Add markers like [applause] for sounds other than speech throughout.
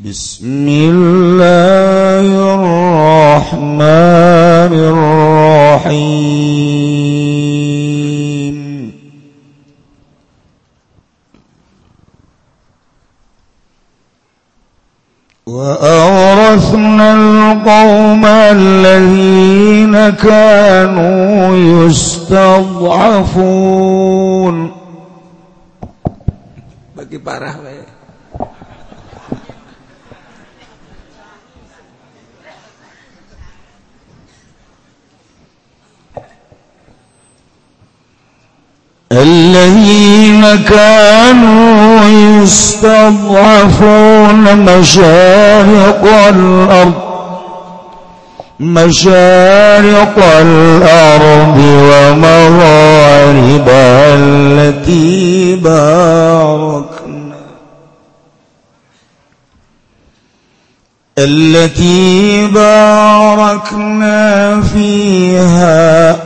بسم الله الرحمن الرحيم. وأورثنا القوم الذين كانوا يستضعفون. بقي بارها الذين كانوا يستضعفون مشارق الأرض مشارق الأرض ومغاربها التي باركنا التي باركنا فيها.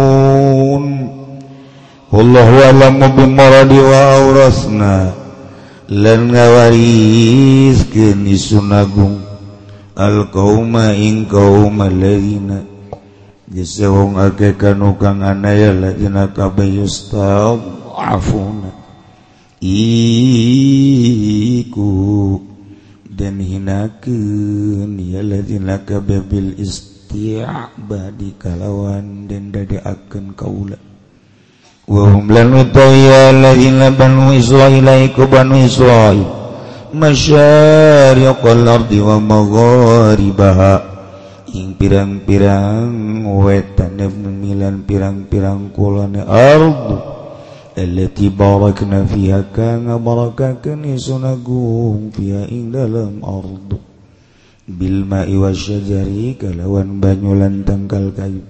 Allahna ngawaris keni sunagung Alqauma ingkaina gisewong ake kanu kang anaya ladina kabeh yustafuna iku dan hinakeun ya ladina kabeh bil isti'badi kalawan den dadeakeun kaula. وهم لنطيع الذين بنوا إسرائيل بنو إسرائيل مشارق الأرض ومغاربها ing pirang-pirang wetan pemilan pirang-pirang kulon ardu allati barakna fiha kana barakakan isunagum fiha ing dalam ardu bil ma'i wasyajari kalawan banyulan tangkal kayu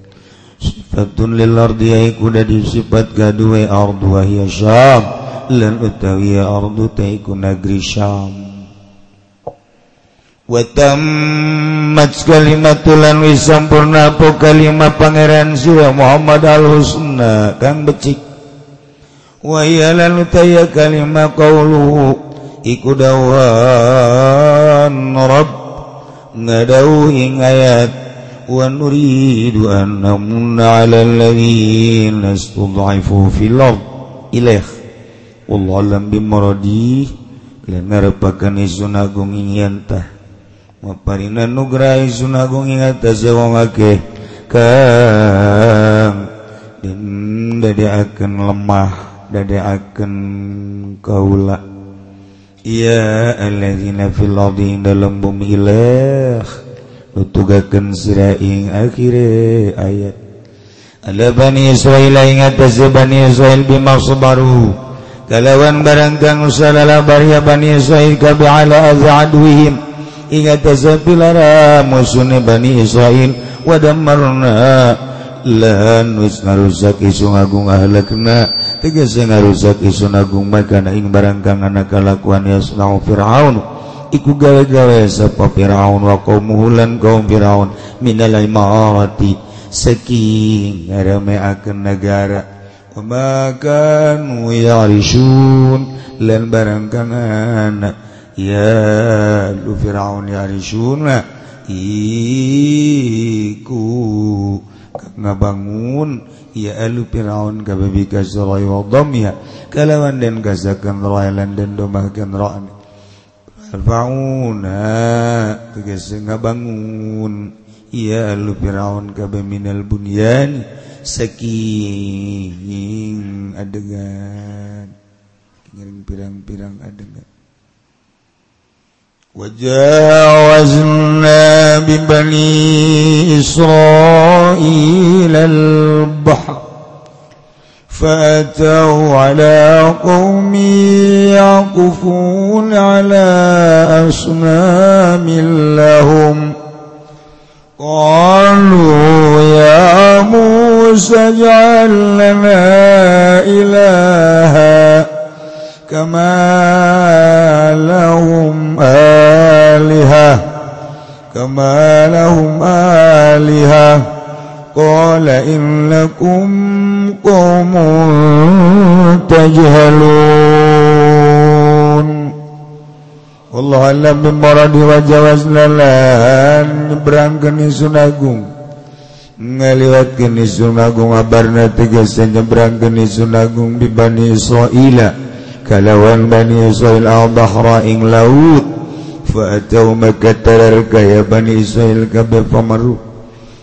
sifatun lil ardi aiku da disifat gadue ardu wa hiya syam. Lan utawi ardu taiku negeri syam. Wa tammat kalimatul lan wisampurna apa kalimat pangeran sira Muhammad al husna kang becik. Wa hiya lan utawi kalimat qauluhu iku dawan rabb ngadau ing ayat ونريد أن نمن على الذين استضعفوا في الأرض إليه والله أعلم بمرادih lan ngarepaken isun agung ing yantah maparina nugraha isun agung ing atas wong akeh kang den dadekaken lemah dadekaken kaula ya alladzina fil ardi dalam bumi ilah nutugaken siraing akhire ayat. Ala bani Israel ingat bani Israel bimaksubaru kalawan barang kang usalala barya bani Israel kabi ala azadwihim ingat pilara musuhne bani Israel wadammarna lahan wis ngarusak isu ngagung ahlakna. Tegas ngarusak isu nagung makana ing barang kang anak kalakuan yasnau fir'aun. iku gawe-gawe sapa Firaun wa qaumuhulan kaum Firaun minal imarati saking ngaremeakeun negara. Wa kanu yarishun lan barang kana ya lu Firaun yarishun iku ngabangun ya alu Firaun kababi kasrai wa dhamya kalawan dan gazakan railan dan domahkan ra'an Alfauna tugas ngabangun. Ia lu Firaun kabe minal bunyan saking adegan. Ngiring pirang-pirang adegan. Wajawazna bi bani Israil al-bahr. فأتوا على قوم يقفون على أصنام لهم. قالوا يا موسى اجعل لنا إلها كما لهم آلهة كما لهم آلهة. قال إن تجهلون والله أعلم بمراد وجاوز lalan nyebrangkeun Sun Agung ngaliwatkeun Sun Agung abarna tegasna nyebrangkeun Sun Agung di Bani Israil kalawan Bani Israil al-bahra ing laut fa atau maka tararka Bani Israil kabeh pamaruh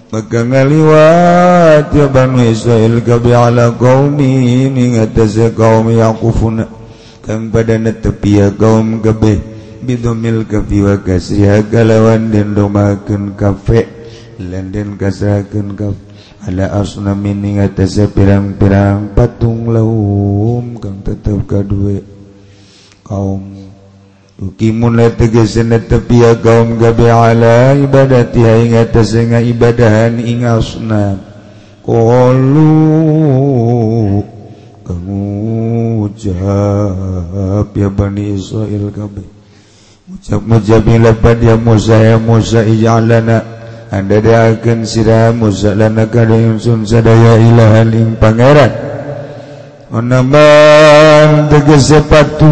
maka ngaliwat ya Banu Israel kabi ala qaumi ning atase kaum yaqufuna. Kang pada netepi ya kaum kabeh bidomil kafi wa kasriha kalawan den domakeun kafe. Lan den kasrakeun kaf. Ala asnamin ning atase pirang-pirang patung lahum kang tetep kadue. Kaum Kimuna tegesana tepi kaum gabe ala ibadati ing atas nga ibadahan ing ingasna Qalu kamu ucap ya Bani Israel kabe Ucap mujabi lapad ya Musa ya Musa ijalana. Anda da'akan sirah Musa lana kada yunsun sadaya ilahan ing pangeran. Onaman tegesepatu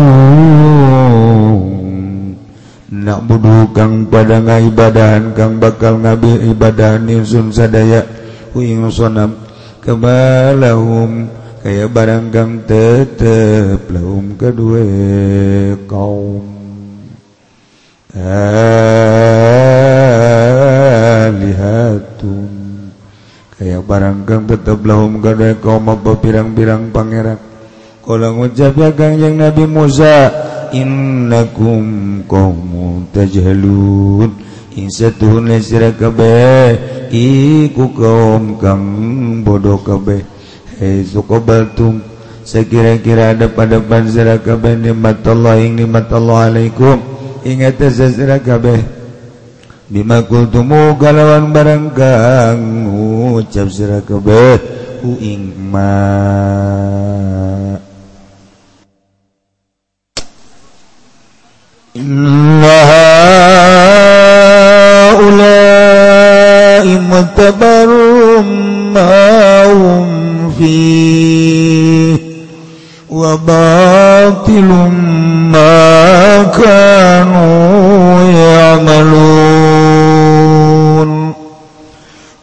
na'budu kang pada ngaibadan kang bakal ngabi ibadan insun sadaya uing sonam. Kebalahum kaya barang kang tetep lahum kedua kaum. Alihatun kaya barang kang tetep lahum kedua kaum apa pirang-pirang pangeran. Kalau ngucap ya kang yang Nabi Musa innakum qaumun tajhalun. Insadun sira kabeh iku kaum kang bodoh kabeh. Hei suqabaltum sekira-kira ada pada panzira kabeh nikmat Allah ing nikmat Allah alaikum. Ingat sira kabeh. Bima kultumu kalawan barang kang ucap sira kabeh. Ing ma هؤلاء متبر ما هم فيه وباطل ما كانوا يعملون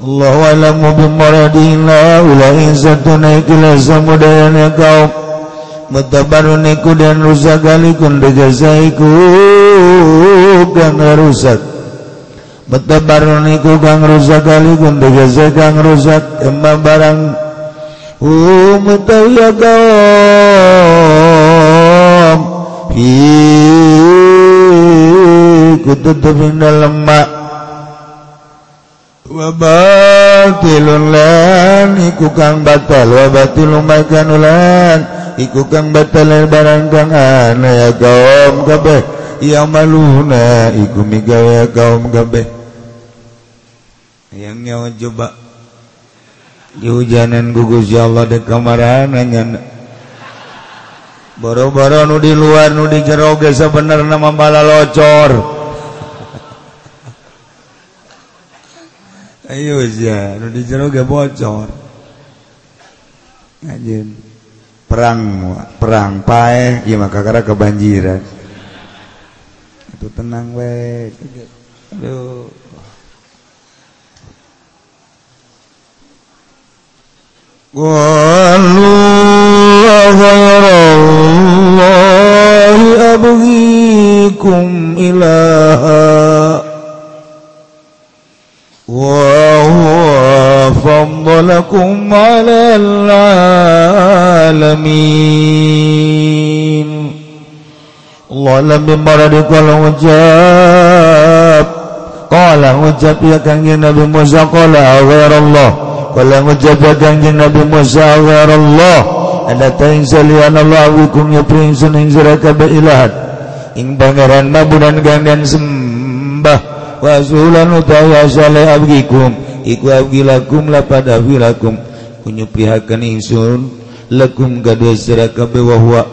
الله أعلم بمرادنا أولئك ستنائك لسمدين kaum mutabaruniku dan rusak galikun degazaiku kang rusak betebar niku gang rusak kali gun tegese gang rusak emma barang umutawiya kaum fi kututupin lemak wabatilun lan iku kang batal wabatilun makan ulan iku kang batal barang kang ana ya kaum kabeh ya maluna iku migawe kaum kabeh nyawa coba di hujanan gugus ya Allah di kamaran nanya boro-boro nu di luar nu di jero ge sebener nama bala locor. Ayo ya nu di jero ge bocor. Anjeun perang perang pae ieu mah kakara kebanjiran. Itu tenang we. Aduh. والله غير الله أبغيكم إلها وهو فضلكم على العالمين Allah lam bimaradi kala ujab Kala ujab ya kanji Nabi Musa Kala awir Allah wala ngujabat kanjeng Nabi Musa Allah ada taing salian Allah wikum ya prinsun ing sira kabeh ilahat. Ing pangeran mabudan gangdan sembah wa sulan utawa sale abgikum iku abgilakum la pada wilakum kunyupihakeun insun lakum gadwa sira kabeh wa huwa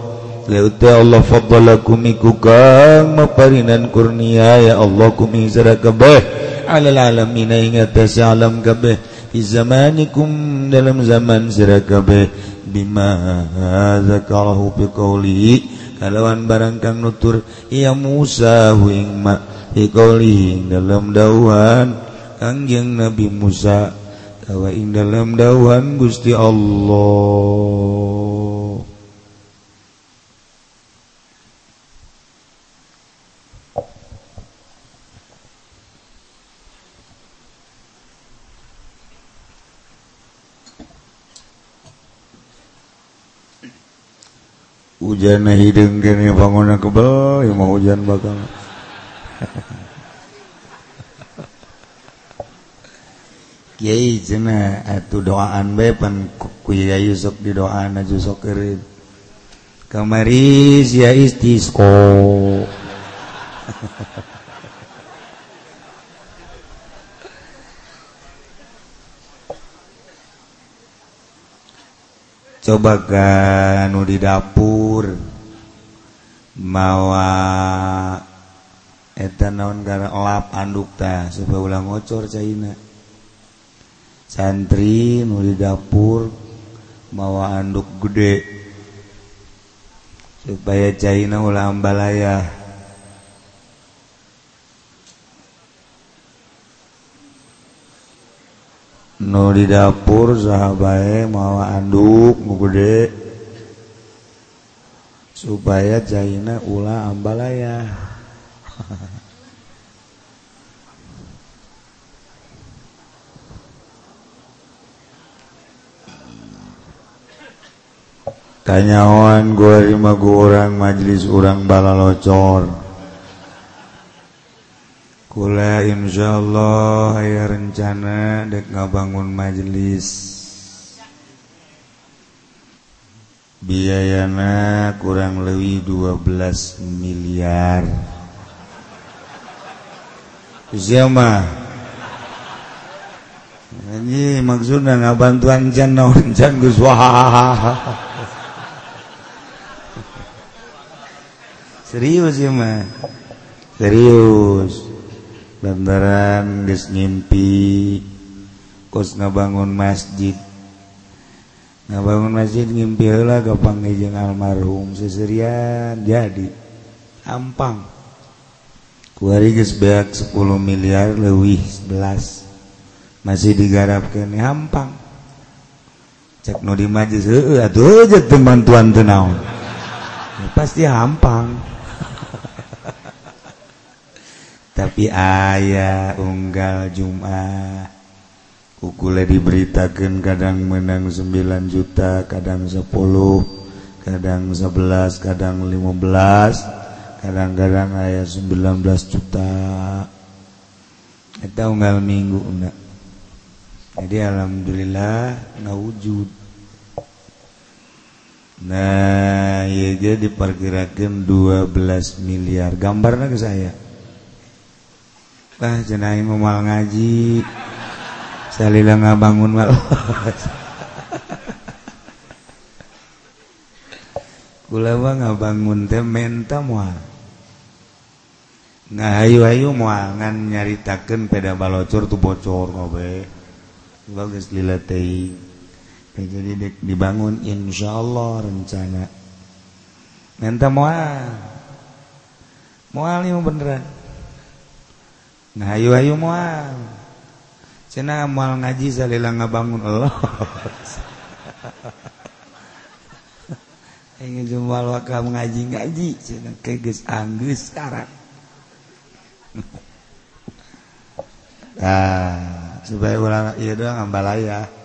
Lauta Allah fadalakum iku kang maparinan kurnia ya Allah kum ing kabeh alal alamin ingat atas alam kabeh zamanikum dalam zaman sirakabe bima zakarahu biqauli kalawan barang kang nutur ia Musa huing ma biqauli dalam dauhan kangjeng Nabi Musa tawa ing dalam dauhan Gusti Allah hujan hidung gini bangunan kebel ya mau hujan bakal [laughs] Kiai cina atu doaan bepan Kiai sok di doaan aja sok keureut. Kamari istisko. [laughs] coba gan di dapur. Mawa etan naon gara lap andukta supaya ulang ngocor China santri nu di dapur mawa anduk gede. Supaya China ulah balaya nu di dapur sahabatbae mawa anduk gede. Supaya China ula ambalaya [laughs] tanyawan gua lima orang majelis orang bala locor Kula insyaallah aya rencana dek ngabangun majelis biayana kurang lebih 12 miliar Siapa? Ini maksudnya nggak bantuan jan jan Gus Serius ya mah. Serius. lantaran geus ngimpi kos ngabangun masjid. Ngabangun masjid ngimpi heula gampang jeung almarhum seserian. Jadi ampang. Kuari geus beak 10 miliar leuwih 11 masih digarapkeun hampang cek nu di majlis heueuh atuh aja bantuan teu naon? Pasti hampang tapi ayah unggal Jumat. Ukule diberitakan kadang menang 9 juta kadang 10 kadang 11 kadang 15 kadang-kadang ayah 19 juta. Itu unggal minggu enggak jadi alhamdulillah ngawujud. Nah ya jadi diperkirakan 12 miliar. Gambarnya ke saya Tah jenai memal ngaji. Salila ngabangun mal. [laughs] Kula wa ngabangun teh menta mual. Nah ayu ayu mual ngan nyari taken peda balocor tu bocor kobe. Bagus lila teh. Jadi dek dibangun insyaallah rencana. Menta mual, mual ini beneran. Nah ayu ayu mual. Cina mual ngaji salila ngabangun Allah. [laughs] Ingin jual wakam ngaji ngaji cina keges anggus sekarang. Nah, [laughs] supaya ulang iya doang ambalaya.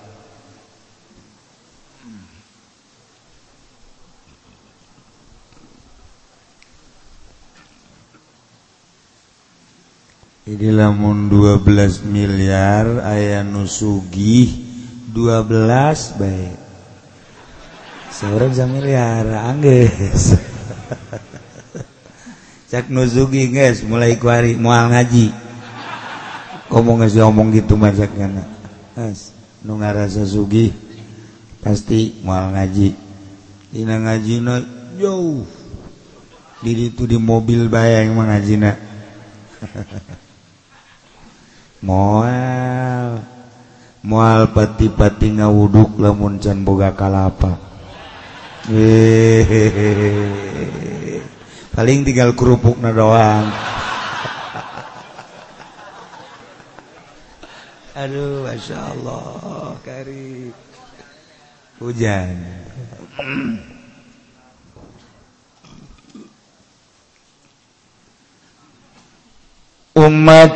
Jadi lamun 12 miliar aya nusugih 12 baik. Seorang miliar angges. [laughs] Cak nusugi guys mulai kuari mual ngaji. Ngomong geus ngomong gitu macak kana. As nu ngarasa sugih pasti mual ngaji. Dina ngajina jauh. Diri itu di mobil bayang mah ngajina. [laughs] mual mual pati-pati ngawuduk lamun can boga kalapa. Hehehe. paling tinggal kerupuk na doang. [laughs] Aduh masya Allah karim hujan. [clears throat] Umat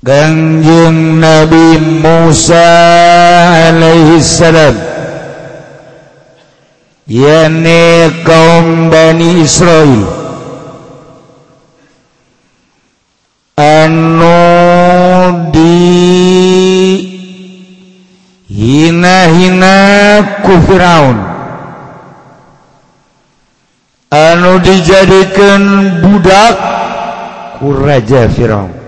Ganjeng Nabi Musa alaihi salam Yane kaum Bani Israel Anu di hina-hina ku Firaun. Anu dijadikan budak ku Raja Firaun.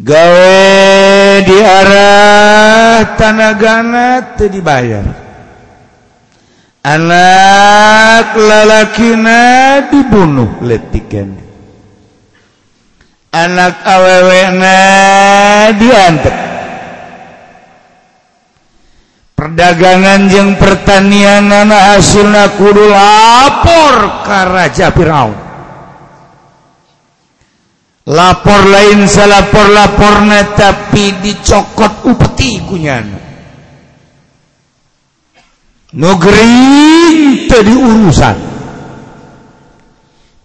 gawe di arah tanagana teu dibayar. Anak lalakina dibunuh letikan anak awewena diantep perdagangan yang pertanian anak asilna kudu lapor ke Raja Firaun. lapor lain salapor laporna tapi dicokot upeti kunyana negeri tadi urusan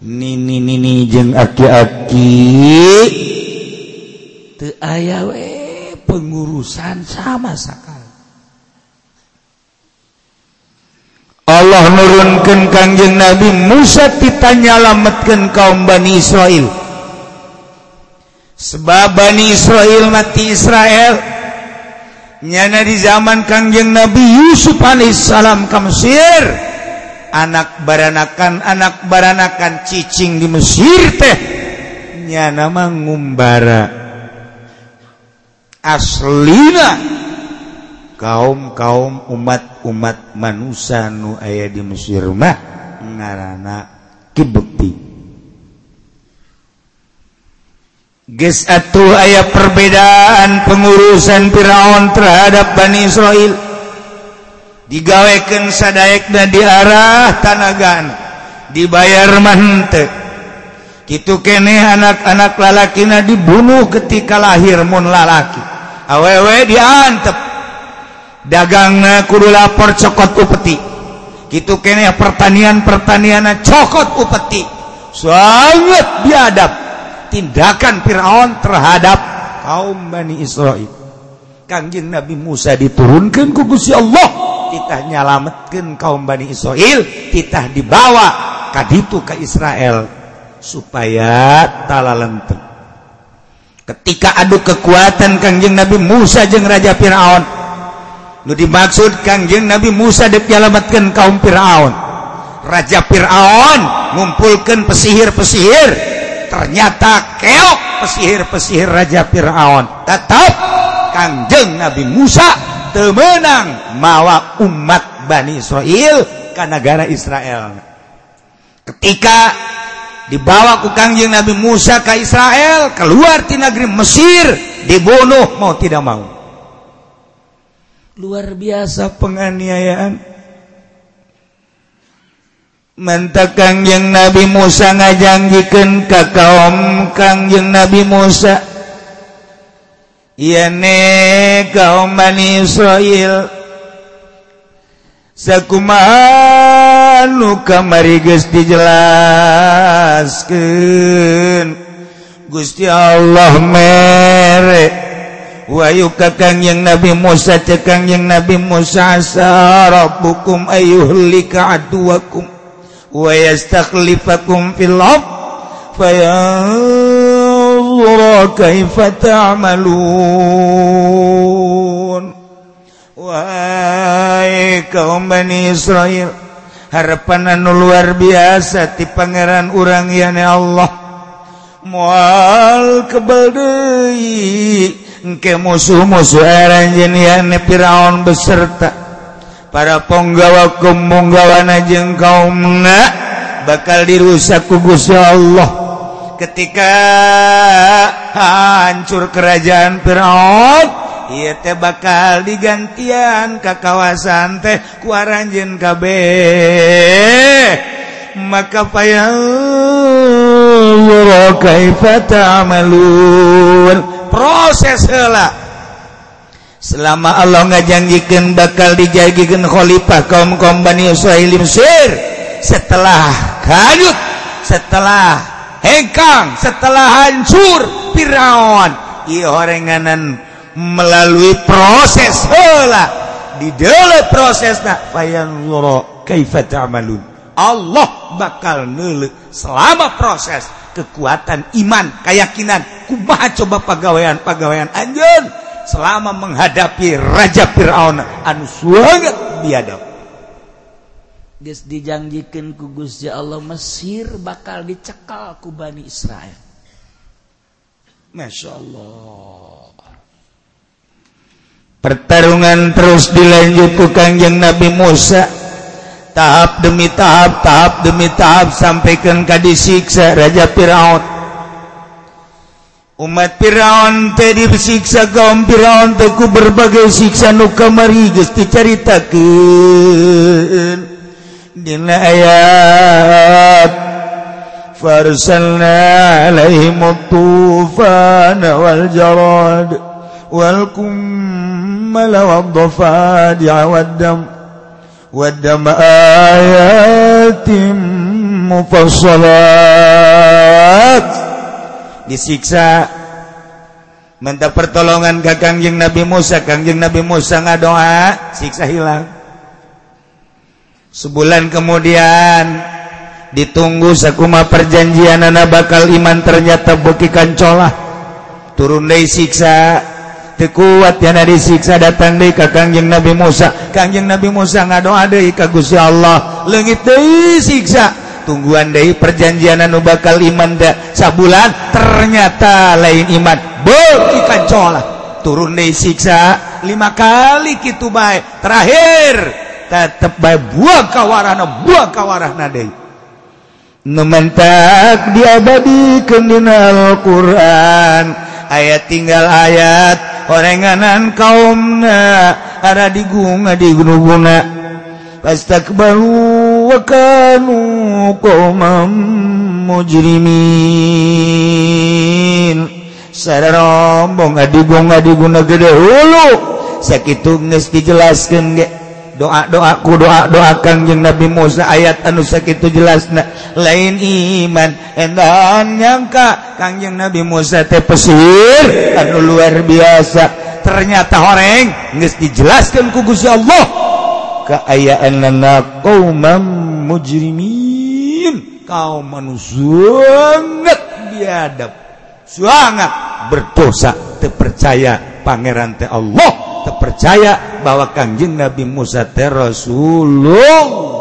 nini nini jeng aki-aki. Te ayawe pengurusan sama sekali Allah nurunkan kanjeng Nabi Musa ditanya lametkan kaum Bani Israel sebab Bani Israil mati Israel. Nyana di zaman Kangjeng Nabi Yusuf alaihissalam ke Mesir. Anak baranakan anak baranakan cicing di Mesir teh. Nyana mengumbara aslina. Kaum-kaum umat-umat manusia nu aya di Mesir mah ngarana kibukti. Ges atuh aya perbedaan pengurusan Firaun terhadap Bani Israel. digawekan sadek dan diarah tanagan dibayar mante. Gitu kene anak-anak lalakina dibunuh ketika lahir mun lalaki. Awewe diantep. Dagangna kudu lapor cokot upeti. Gitu kene pertanian pertanian cokot upeti. Sangat biadab. Tindakan Firaun terhadap kaum Bani Israel. Kangjeng Nabi Musa diturunkan ku Gusti Allah. Kita nyalametkan kaum Bani Israel kita dibawa kaditu ke Israel supaya tala lenteng ketika adu kekuatan Kangjeng Nabi Musa jeung Raja Firaun nu dimaksud Kangjeng Nabi Musa dinyalametkan kaum Firaun. Raja Firaun ngumpulkan pesihir-pesihir ternyata keok pesihir-pesihir Raja Fir'aun. Tetap kangjeng Nabi Musa temenang mawa umat Bani Israel ke negara Israel. Ketika dibawa ku kangjeng Nabi Musa ke Israel keluar di negeri Mesir dibunuh mau tidak mau. Luar biasa penganiayaan mentakang yang Nabi Musa ngajangjiken ka kaum kang yang Nabi Musa. Yane kaum Bani Israil Sakumanu kamari geus dijelaskeun Gusti Allah mere. Wayu kakang yang Nabi Musa cekang yang Nabi Musa sarabukum ayuhlika aduwakum. ويستخلفكم في الأرض فينظر كيف تعملون Wahai kaum Bani Israel harapan anu luar biasa di pangeran urang yani Allah mual kebal deui ke musuh-musuhpiraon beserta para penggawa kemunggawana jeung kaumna bakal dirusak ku Gusti Allah. Ketika hancur kerajaan Firaun ieu teh bakal digantian ka kawasan teh ku aranjeun kabeh. Maka payang kaifa ta'malun? Proses heula. selama Allah ngajanjikan bakal dijagikan khalifah kaum kaum Bani Israel Mesir setelah kayut setelah hengkang setelah hancur Firaun iya orenganan melalui proses. Heula di dalam prosesna fayanzura kaifa ta'malun. Allah bakal neuleuh selama proses kekuatan iman keyakinan. Kumaha coba pagawean pagawean anjeun? Selama menghadapi Raja Fir'aun anu sangat biadab. Geus dijanjikan ku Gusti Allah Mesir bakal dicekal ku Bani Israel. Masya Allah. Pertarungan terus dilanjut ku kangjeng Nabi Musa. Tahap demi tahap tahap demi tahap sampaikan ka disiksa Raja Firaun umat Firaun tadi disiksa kaum Firaun teku berbagai siksa nu kamari geus dicaritakeun. Dina ayat farsalna alaihim tufan wal jarad wal kummal wad dafadi'a wad dam wad dam ayatim mufassalat disiksa. Menta pertolongan ke Kangjeng Nabi Musa. Kangjeng Nabi Musa ngadoa siksa hilang. Sebulan kemudian ditunggu sakuma perjanjian anak bakal iman ternyata bukikan colah turun dari siksa. Tekuat yana disiksa datang dari ke Kangjeng Nabi Musa. Kangjeng Nabi Musa ngadoa dari ke Gusti Allah. Lengit dari siksa. tungguan dari perjanjian anu bakal iman da sabulan ternyata lain iman. Berikan kancolah turun dari siksa lima kali gitu baik terakhir tetap baik buah buang buah kawarahna deui. Nementak diabadikan dina Quran ayat tinggal ayat orenganan kaumna ada digunga digunuguna. Pastakbaru وكانوا قوما مجرمين. Serombong adigong adiguna gede hulu. Sakitu geus dijelaskeun ge. Doa-doa ku doa-doa Kangjeng Nabi Musa ayat anu sakit itu jelas lain iman endan nyangka Kangjeng Nabi Musa teh pesir anu luar biasa. Ternyata horeng geus dijelaskan ku Gusti Allah. Keayaan anak kaum mujrimin. Kaum manusia biadab sangat berdosa terpercaya pangeran teh Allah percaya bahwa Kanjeng Nabi Musa Rasulullah.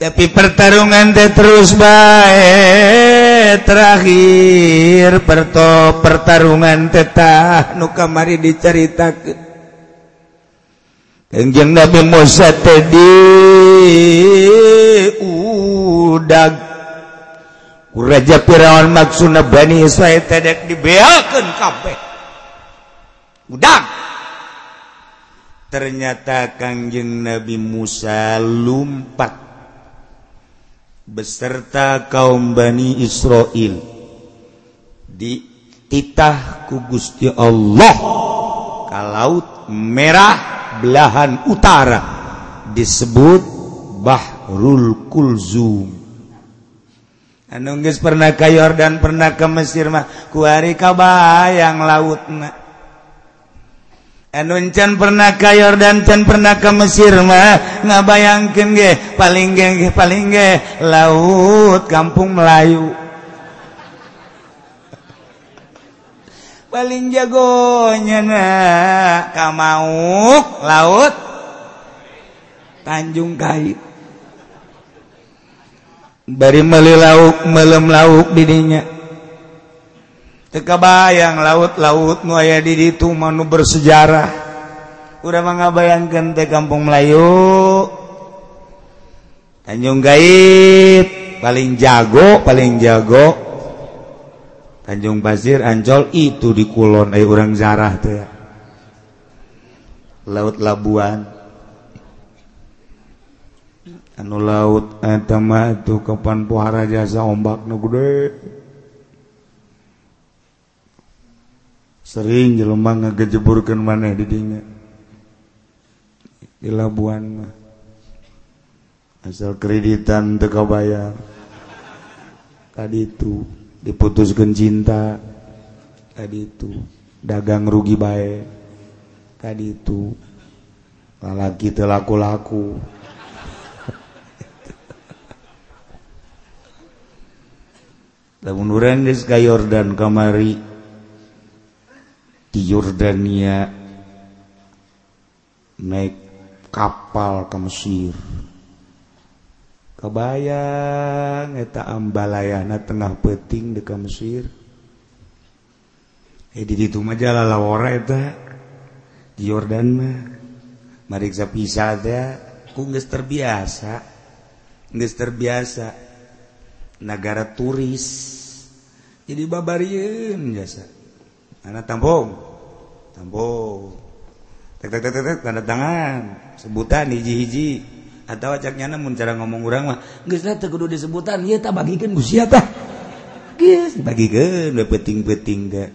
Tapi pertarungan teh terus baik terakhir perto pertarungan tetah nu kamari diceritakan Kanjeng Nabi Musa tadi udah Raja Firaun maksudna Bani Israel tedek dibeakeun kabeh. Udah. ternyata Kanjeng Nabi Musa lumpat beserta kaum Bani Israel di titah ku Gusti Allah ke laut merah belahan utara disebut Bahrul Kulzum. Nunggis pernah kayor dan pernah ke Mesir mah kuari kabayang laut Anuncan pernah kayor dan can pernah ke Mesir mah. Ngabayangkeun ge paling ge paling ge laut kampung Melayu. [laughs] Paling jagonya na Kamauk laut? Tanjung Kait bari meli lauk melem lauk dirinya teka bayang laut-laut nu aya di itu manu bersejarah. Udah mengabayangkan teh kampung Melayu. Tanjung Gait paling jago paling jago. Tanjung Pasir Ancol itu di Kulon eh, ayo orang zarah teh. Ya. laut Labuan. Anu laut eh, etama itu kapan pohara jasa ombak nu gede. sering jelema ngagejeburkeun maneh di dinya di labuan mah. Asal kreditan teu kabayar. Tadi itu diputuskan cinta. Tadi itu dagang rugi bae. Tadi itu lalaki teu laku-laku. Lamun urang geus ka Yordan kamari di Yordania naik kapal ke Mesir. Kebayang eta ambalayana tengah peting dekat Mesir. Eh di situ mah jala lawora eta. Di Yordan mah. Mariksa pisah teh ku geus terbiasa. Geus terbiasa. Negara turis. Jadi babarieun jasa. Anak tambong. Tambong. Tek tek tek tek tanda tangan. Sebutan hiji-hiji. Atau acaknya namun cara ngomong orang mah. Geus lah teu kudu disebutan, ieu tak bagikeun ku sia tah. Geus bagikeun we peuting-peuting teh.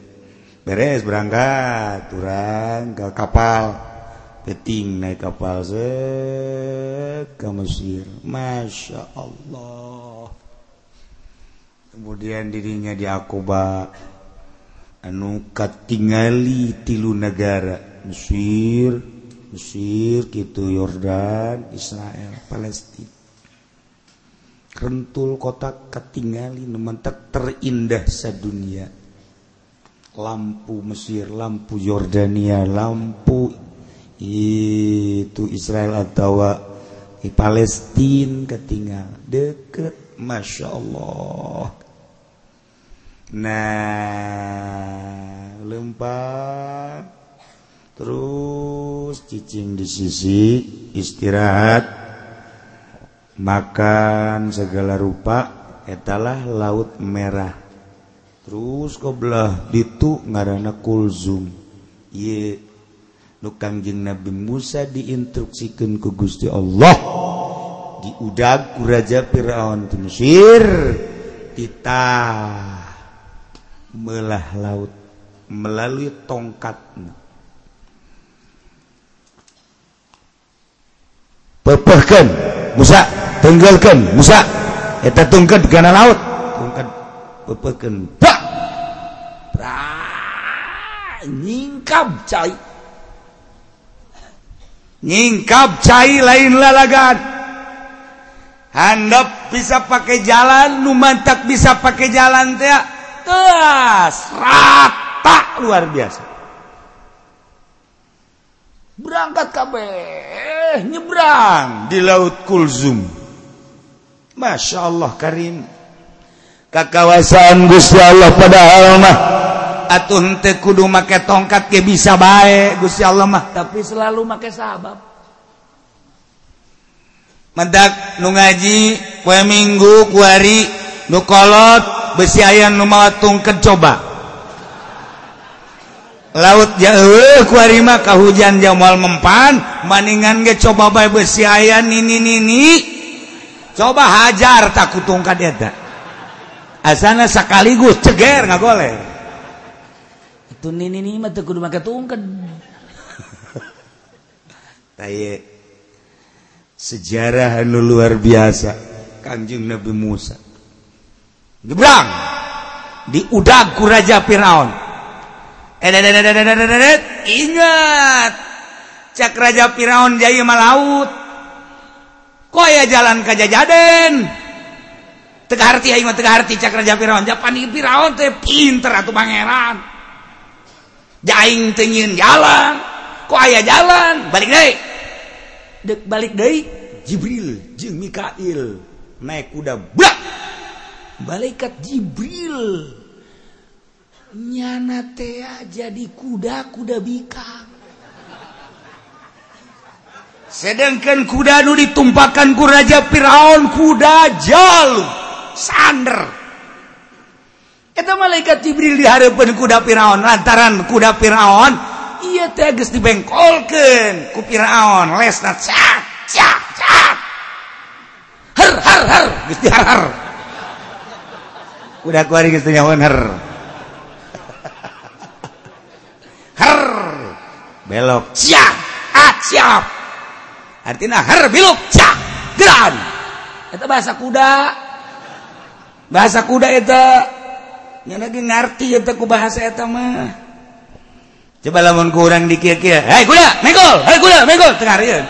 Beres berangkat turang ke kapal. Peting naik kapal se ke Mesir. Masya Allah. Kemudian dirinya di Akobah anu katingali tilu negara Mesir Mesir gitu Yordan Israel Palestina. Rentul kotak ketingali nementek terindah sedunia lampu Mesir lampu Yordania lampu itu Israel atau di Palestina ketinggal deket Masya Allah. nah lempar terus cicing di sisi istirahat. Makan segala rupa etalah laut merah. Terus qbelah ditu ngaana kulzum. Ye Kangjeng Nabi Musa diinstruksikan ke Gusti Allah. Diudag kuraja Firaun Tunsir kita melah laut melalui tongkat. Pepehkan Musa tenggelkan Musa eta tungkat karena laut. Tungkat pepehkan. Pak! Nyingkap cai. Nyingkap cai lain lalagan. Handap bisa pakai jalan numantak bisa pakai jalan teh tegas rata luar biasa. Berangkat kabeh nyebrang di laut Kulzum. Masya Allah Karim. Kekawasan Gusti Allah pada mah atuh henteu kudu make tongkat ke bisa baik Gusti Allah mah. Tapi selalu make sabab mendak nu ngaji kue minggu kuari nu kolot besi aya numalatungken coba. Laut jauh kuarima kah hujan jamal mempan maningan ge coba bae besi aya nini nini coba hajar tak kutung kadeta asana sekaligus ceger ngagoleh. Itu nini nini mah teu kudu make tungked [laughs] taye sejarah anu luar biasa. Kanjeng Nabi Musa. gebrang diudag ku Raja Firaun. Eh, Ingat. Cak Raja Firaun jaya malaut. Kok ya jalan ke jajaden. Teka harti aing teka harti cak Raja Firaun. Japani Firaun teh pinter atuh pangeran. Jaing tengin jalan. Kok aya jalan. Balik deui dek balik deui Jibril jeung Mikail. Naik kuda blak malaikat Jibril. Nyanatea jadi kuda-kuda bika sedangkan kuda nu ditumpahkan ku Raja Firaun kuda jalu sander. Itu malaikat Jibril diharapkan kuda Firaun lantaran kuda Firaun iya teh dibengkolkan ku Firaun lesna cak cak cak har har har geus dihar har udah kuari geus nyawan har har belok. Siap. At siap. Artinya har belok. Cak geran. Itu bahasa kuda. Bahasa kuda itu nya lagi ngerti itu ku bahasa itu mah. Coba lamun kurang dikira kia hei kuda mengkol hei kuda mengkol tengah rian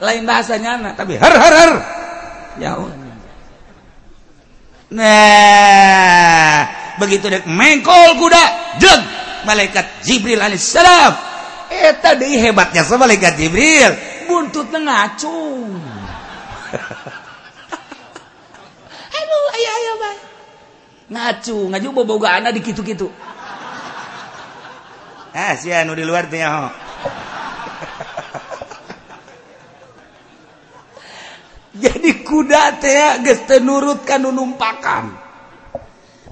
lain bahasanya nah, tapi har har har ya nah begitu dek mengkol kuda jeng malaikat Jibril alaihissalam. Eh, Eta deui hebatnya sama malaikat Jibril buntut ngacung. [laughs] Aduh ayo ayo bah ngacung ngaju anak di kitu-kitu. [laughs] Ah sia anu di luar teh jadi kuda teh geus teu nurut kan numpakan.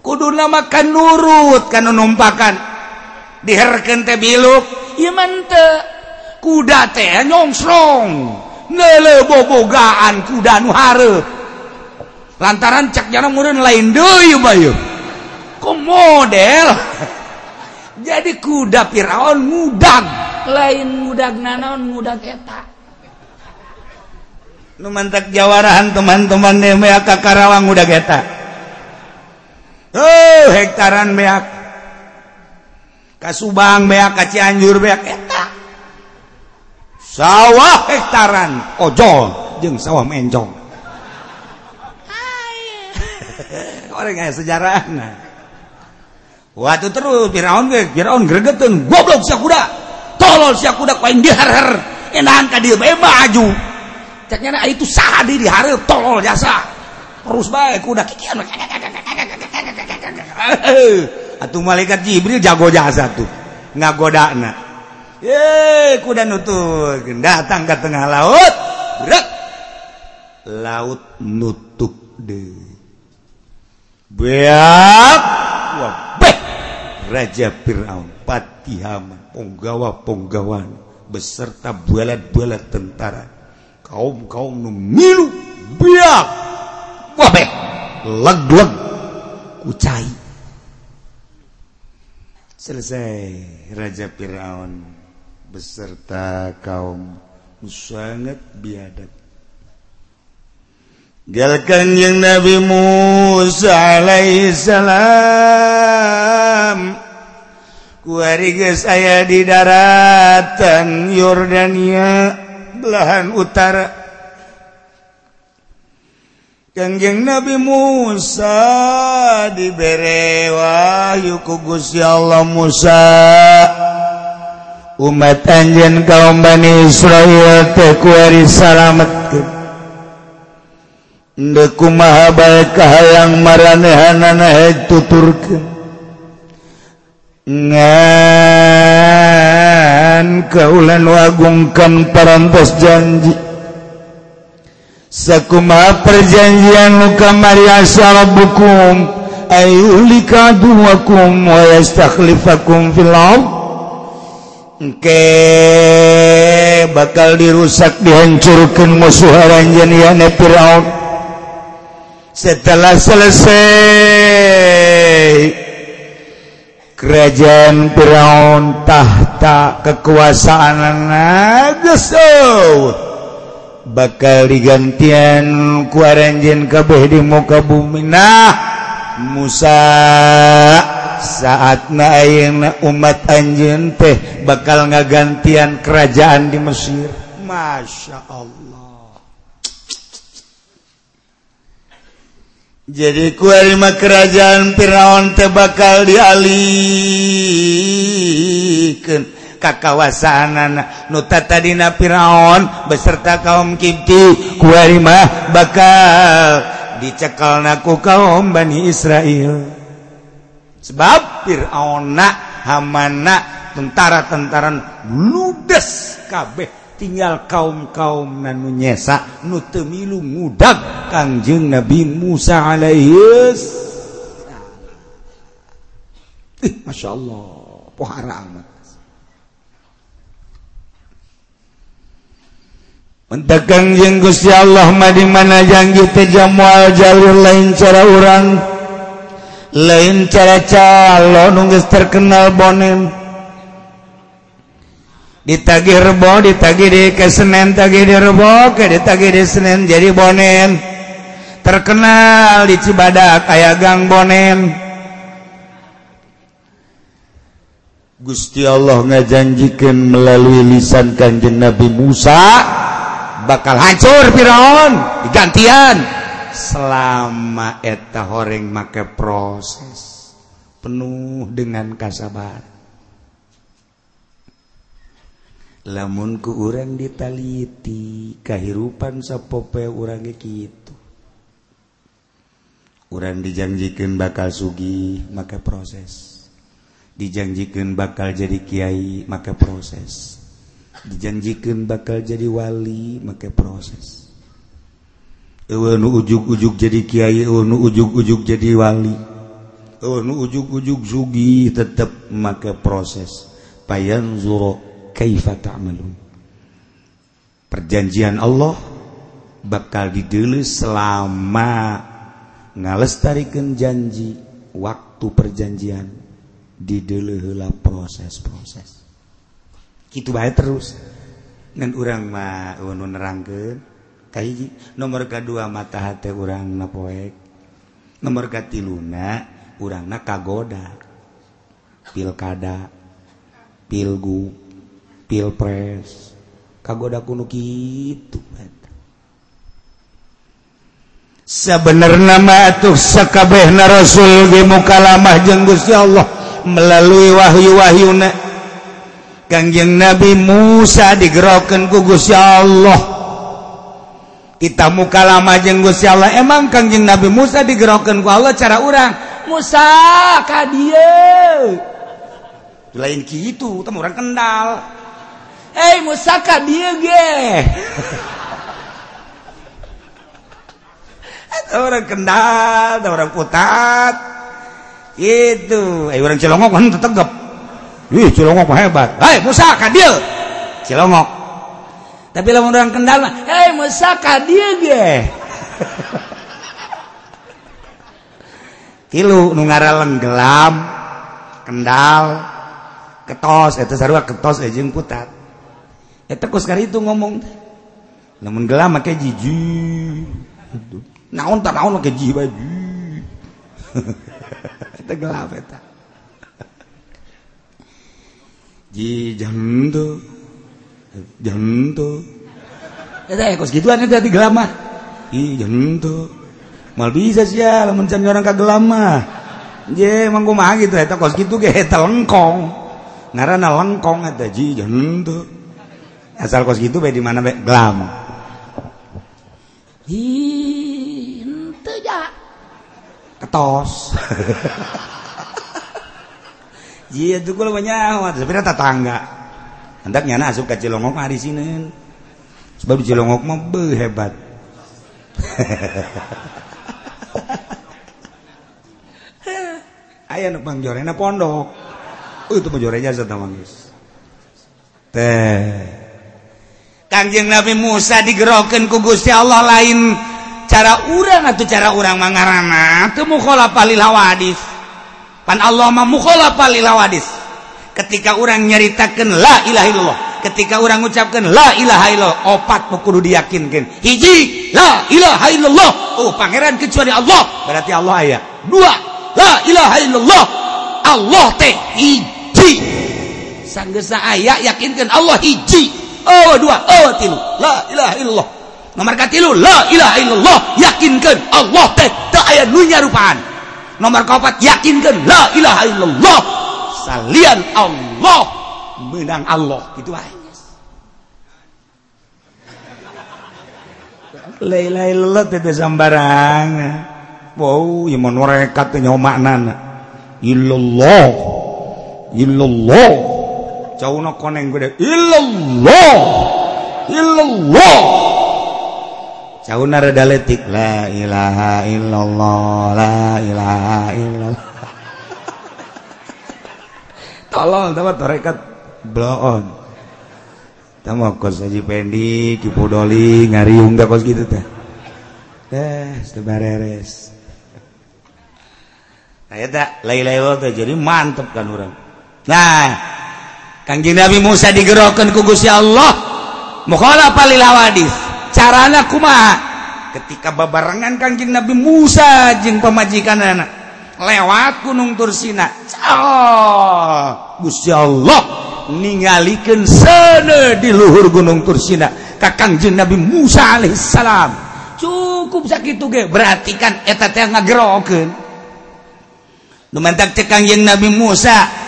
Kudu namakan nurut kan numpakan. Diherkeun teh biluk. Ieu mah kuda teh nyongsrong bobogaan kuda nu hareup. Lantaran cak jarang kemudian lain deui bayu kok model. [laughs] Jadi kuda Firaun mudag. Lain mudag nanaon mudag eta. nu mantak jawarahan teman-teman deh meak ka Karawang udah geta. Oh hektaran meak. Ka Subang meak ka Cianjur meak eta. Sawah hektaran. Oh, Ojol jeung sawah menjong [laughs] orang aya sejarahna waktu terus Firaun ge Firaun gregeteun goblok sia kuda tolol sia kuda paling diharher. Enahan ka dieu bae maju Caknya itu saha di dihareup tolol jasa. Terus bae kuda kikian. Atuh malaikat Jibril jago jasa tuh. Ngagodana. Ye kuda nutup datang ke tengah laut. Laut nutup deh. Beak wabeh Raja Fir'aun Patihaman Ponggawa ponggawan beserta bualat-bualat tentara kaum-kaum nu milu beak wabeh leg-leg kucai. Selesai Raja Fir'aun beserta kaum sangat biadab. Galkan yang Nabi Musa alaihissalam. Kuariga saya di daratan Yordania belahan utara. Kangjeng Nabi Musa diberi wahyu ku Gusti Allah Musa. Umat anjen kaum Bani Israel teh kuari salametkeun. Ndeku maha baik kahayang maranehanana hek tuturkeun. Ngan An kaulan wagungkan parantos janji. Sakuma perjanjian luka Maria syarabukum Ayulika duwakum wa yastakhlifakum fil Engke bakal dirusak dihancurkan musuh aranjanian Firaun Setelah selesai kerajaan Firaun tahta kekuasaan nageso bakal digantian kuaranjen kabeh di muka bumi. Nah Musa saatna ayeuna umat anjeun teh bakal ngagantian kerajaan di Mesir. Masya Allah. jadi kuarima kerajaan Firaun teh bakal dialihkan ka kawasanana nutatadina Firaun beserta kaum Kiti kuarima bakal dicekal naku kaum Bani Israel. Sebab Firauna Hamana tentara-tentaran ludes kabeh. tinggal kaum-kaum nanu nyesa nu teu milu ngudag Kangjeng Nabi Musa alaihi eh, Masya Allah pohara amat. Mentegang jeung Gusti Allah mah di mana janji teh jamual jalur lain cara orang lain cara calon geus terkenal bonem. Ditagih rebo ditagih di ke Senen tagih di rebo ke ditagih di Senen jadi bonen. Terkenal di Cibadak kayak gang bonen. Gusti Allah ngajanjikan melalui lisan kanjeng Nabi Musa bakal hancur Firaun digantian. Selama eta horeng make proses penuh dengan kasabar lamun ku urang ditaliti kehidupan sapope urang gitu urang dijanjikan bakal sugi maka proses. Dijanjikan bakal jadi kiai maka proses. Dijanjikan bakal jadi wali maka proses. Ujug-ujug jadi Kyai ujug-ujug jadi wali. Ujug-ujug sugi tetap maka proses. Payan Zuro kaifa ta'malun? Perjanjian Allah bakal didulu selama ngalestarikeun janji waktu perjanjian didulu heula proses-proses. Kitu bae terus. Dan urang mah nu nerangkeun. Kahiji nomor kedua mata hati urang napoek nomor katiluna urangna kagoda. Pilkada pilgub. pilpres. Kagoda kuno gitu sebenarnya matuh sekabeh rasul ge mukalamah jeung Gusti Allah melalui wahyu wahyuna Kangjeng Nabi Musa digerokeun ku Gusti Allah. Kita mukalamah jeung Gusti Allah emang Kangjeng Nabi Musa digerokeun ku Allah cara urang? Musa ka dieu. Lain gitu temu orang kendal eh Musa kadia ge orang kendal orang putat itu eh orang Cilongok kan tetep Ih, Cilongok hebat. Hei, Musa, kadil. Cilongok. tapi lamun orang kendal mah hei musaka dia ge [laughs] tilu nu ngaralen gelam kendal ketos eta sarua ketos jeung putat eta ku sekali itu ngomong. Lamun gelam make jiji. Naon tak naon make jiji baju [laughs] eta gelam eta. Ji jantu jentuh eh kos gituan itu hati gelama ih jentuh mal bisa sih ya lamun can orang kagelam mah. Emang mah gitu eta kos gitu ge eta lengkong. Ngaranna lengkong eta ji jentuh asal kos gitu bae di mana bae gelam. Ih henteu ya ketos. [laughs] Iya tuh kalau banyak, tapi tetangga. Hendaknya anak asup ke Cilongok hari sini. Sebab di Cilongok mah hebat. [laughs] Ayah nu pangjorena pondok. Oh, itu pangjorenya sama guys. Teh Kangjeng Nabi Musa digeroken ku Gusti Allah lain. Cara urang atau cara urang mangarana teu mukhalafah lil hawadis. Pan Allah mah mukhalafah lil hawadis. Ketika orang nyaritakan la ilaha illallah, ketika orang mengucapkan la ilaha illallah opat kudu diyakinkan hiji la ilaha illallah. Oh pangeran kecuali Allah. Berarti Allah ayat dua la ilaha illallah. Allah teh hiji. Sanggesa ayat yakinkan Allah hiji. Oh dua oh tilu. La ilaha illallah. Nomor katilu la ilaha illallah. Yakinkan Allah teh tak ayat nu nyarupaan nomor keempat yakinkan la ilaha illallah. Salian Allah. Menang Allah. Gitu aja. Sambarang Wow merekatnya makna illallah. Illallah Cauna koneng gede illallah! Illallah! Cauna rada letik la ilaha illallah la ilaha illallah. [laughs] Tolol tamat tarekat bloon. Tama kos Haji Pendi Kipodoli ngariung da kos gitu teh. Teh sebareres. Nah, ya tak, lain-lain jadi mantep kan orang. Nah, Kanji Nabi Musa digerokan ku Gusti Allah. Mukhalafalil hawadis. Carana kumaha? Ketika babarengan Kanjeng Nabi Musa jeung pamajikan anak lewat Gunung Tursina. Oh, Gusti Allah ningalikeun sana di luhur Gunung Tursina ka jin Nabi Musa alaihissalam. Cukup sakitu ge berarti kan eta teh ngagerokeun lumantak cekang yang Nabi Musa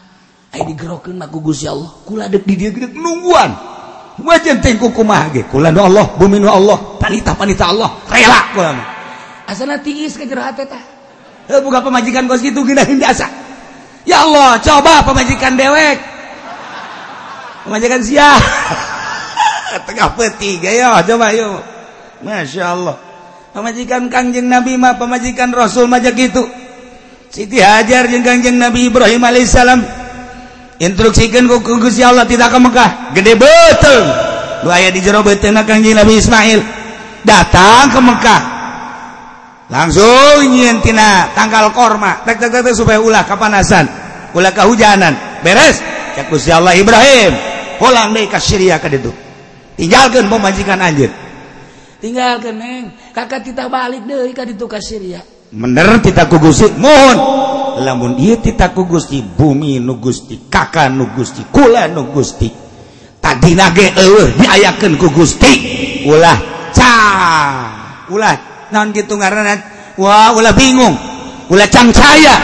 digerokin Gugus ya Allah. Kula dek di nungguan. Wajan tengku kumaha ge. Kula nu Allah bumi nu Allah. Panita panita Allah. Rela kula mah asana tiis ke jero hate tah. Buka pemajikan kos kitu geunaheun biasa. Ya Allah coba pemajikan dewek. Pemajikan sia. [laughs] Tengah peti ya coba yuk Masya Allah. Pemajikan Kangjeng Nabi mah pemajikan Rasul majak gitu. Siti Hajar jeung Kanjeng Nabi Ibrahim alaihissalam. instruksikan ku Gusti Allah tidak ke Mekah gede betul. Dua ayat di jero beteuna Kanjeng Nabi Ismail. Datang ke Mekah. Langsung nyieun tina tangkal korma. Tek tek tek supaya ulah kapanasan ulah kehujanan. Beres. Cek Gusti Allah Ibrahim. Pulang deui ka Syria ka ditu. Tinggalkeun pemajikan anjeun tinggalkeun neng. Kakak kita balik deui ka ditu ka Syria. bener kita ku Gusti mohon. Lamun ieu kita ku Gusti bumi nu Gusti kakak nu Gusti kula nu Gusti tadina ge eueuh diayakeun ku Gusti. Ulah ca ulah naon kitu ngaranna? Wah ulah bingung ulah cangcaya.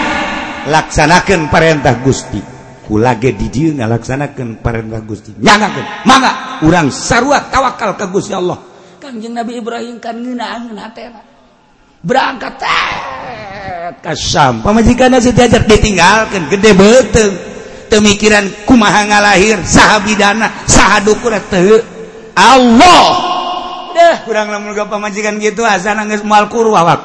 Laksanakeun perintah Gusti. Kula ge di dieu ngalaksanakeun perintah Gusti. Nyangakeun mangga. Urang sarua tawakal ka Gusti Allah. Kanjeng Nabi Ibrahim kan ngeunaan hatena berangkat eh, kasam pemajikan nasi diajar ditinggalkan gede betul. Pemikiran kumaha ngalahir sahabidana sahadukur Allah! Deh kurang lamun gak pamajikan gitu nangis mual moal kurwawak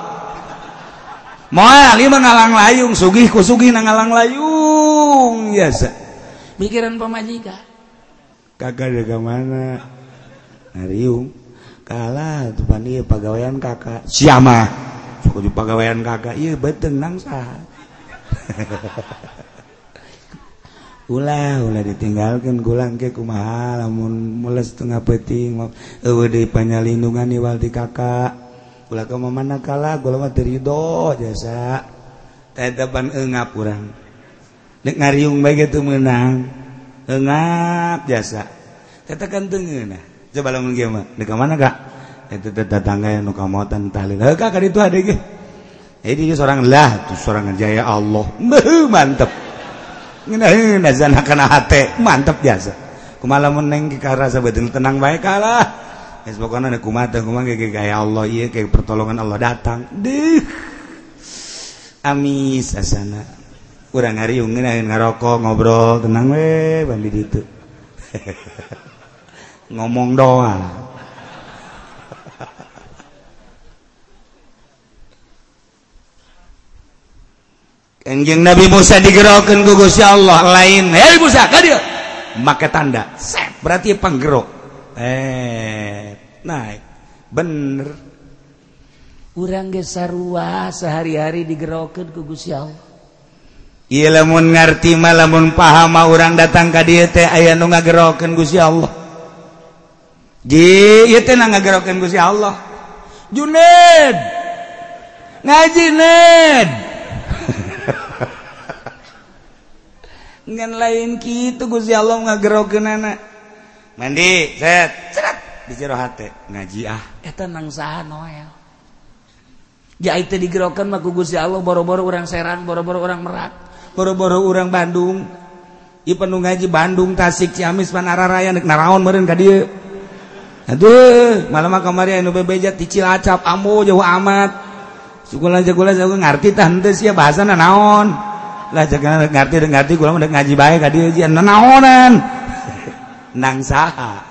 moal ieu ngalang layung sugih ku sugih ngalang layung biasa. Mikiran pemajikan kagak ada ke mana. Ariung kalah tuh pandi pegawaian kakak. Siapa aku di pegawaian kakak iya beteng nangsa. [laughs] Ulah ulah ditinggalkan gulang ke kumaha lamun mules tengah peting eueuh deui panyalindungan iwal di kakak. Ulah ka mana kalah gula mah terido jasa. Tetapan eungap urang. Nek ngariung bae kitu menang. eungap jasa. Katakan teu ngeunah. coba lamun kieu mah deuk mana kak? Itu tetangga yang nuka muatan tahlil heuh kakak itu ada ge. Jadi seorang lah tuh seorang jaya Allah. [laughs] Mantep. Ngeunah nazana kana hate mantep biasa. Kumaha lamun neng karasa betul tenang baik kalah es pokoknya ada kumata kumang kayak kayak Allah iya kayak pertolongan Allah datang. Deh amis asana. Kurang hari ungin ngarokok ngobrol tenang we bandi ditu [laughs] ngomong doa Kanjeng Nabi Musa digerokan ku Gusti Allah lain. Hei Musa, ka dia. Make tanda. Set, berarti panggerok. Eh, naik. Bener. Urang ge sarua sehari-hari digerokeun ku Gusti Allah. Iya lamun ngarti mah lamun paham mah urang datang ka dieu teh aya nu ngagerokeun Gusti Allah. Gusti Allah. Juned. Ngaji Ned. [laughs] Ngan lain gitu Gusti Allah ngagerokeun anak mandi set. Cerat di jero hate ngaji ah. Eta nang saha noel ya itu digerokeun mah ku Gusti Allah boro-boro urang Serang boro-boro urang Merak boro-boro urang Bandung. Ieu penuh ngaji Bandung Tasik Ciamis Panararaya neuk naraon meureun ka dieu. Aduh malam kamari anu bebeja ti Cilacap Ambo jauh amat. Sukulan jagulan jago ngarti tah henteu sia bahasana naon. Lah jaga ngarti ngarti kula mah ngaji bae ka dieu jian naonan. [laughs] Nang saha?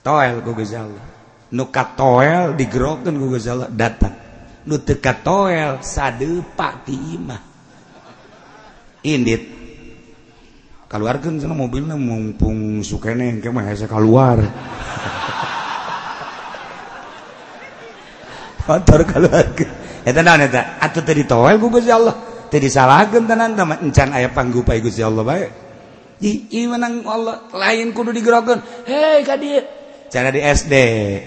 Toel ku Gusti Allah. Nu katoel digerokeun ku Gusti Allah datang. Nu teu katoel sadepa ti imah. Indit keluarkan sana mobilnya mumpung sukene ke mah hese keluar [laughs] motor keluarkan eta naon eta? Atuh teu ditowel ku Gusti Allah. Teu disalahkeun tenan teh encan aya panggupai Gusti Allah baik Ih, menang Allah lain kudu digerokan. Hei, kadir. Cara di SD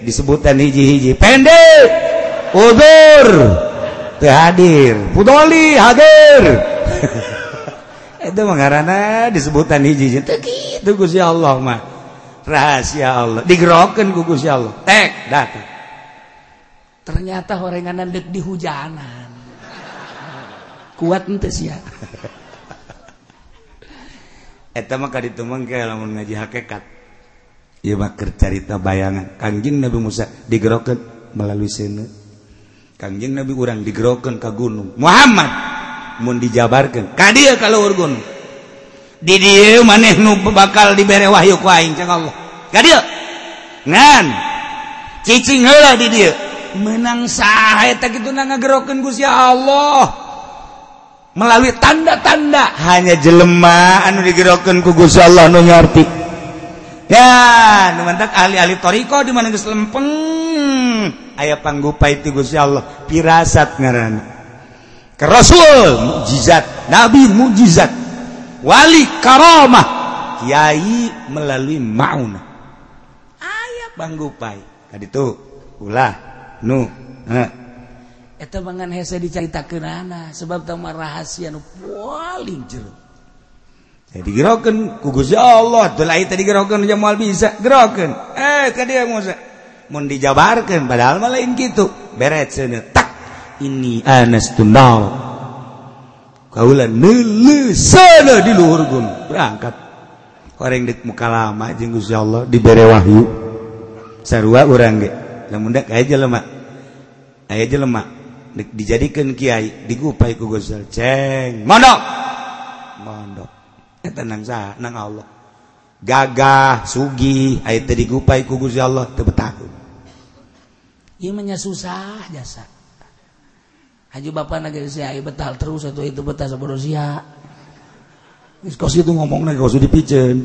disebutan hiji-hiji. Pendek, udur, teu hadir, pudoli hadir. [laughs] itu mengarana disebutan hiji itu Gusti Allah mah. Rahasia Allah. Digerokin ku Gusti Allah. Tek datang. Ternyata horenganan dek di hujanan. Kuat ente sia. [laughs] Eta mah kadi tumeng ke lamun ngaji hakikat ieu mah keur carita bayangan. Kangjeng Nabi Musa digerokeun melalui seuneu kangjeng Nabi urang digerokeun ka gunung. Muhammad! mun dijabarkan ka dia kalau urgun di dia maneh nu bakal dibere wahyu ku aing cang Allah. Ka dia. Ngan. Cicing heula di dia. Menang saha eta kitu na ngagerokeun Gusti Allah. Melalui tanda-tanda. Hanya jelema anu digerokeun ku Gusti Allah nu ngarti ya nu mantak ahli-ahli toriko di mana geus lempeng. Aya panggupai ti Gusti Allah. Pirasat ngaran ke Rasul mukjizat. Nabi mukjizat. Wali karomah Kiai melalui mauna ayah banggupai tadi itu. Ulah. Nu. Itu mangan hese diceritakeun anak sebab tamar rahasia nu paling jero. Jadi gerakan ku Gusti Allah. Tulahi tadi gerakan jamal bisa. Gerakan. Eh ka dia Musa. Mun dijabarkan padahal mah lain gitu beret seuneu. ini anastun kaulan nele sana di luhur gun berangkat. Orang dek muka lama jeung Gusti Allah dibere wahyu. Sarua urang ge lamun dak aya jelema aya jelema dek dijadikeun kiai digupai ku Gusti ceng mondok. Mondok. Eta nang saha nang Allah. Gagah sugih aya teh digupai ku Gusti Allah teu betah ieu mah susah jasa. Haji bapak nage sia betal terus atau itu betah sabodo sia Geus kos itu ngomong nage kos dipiceun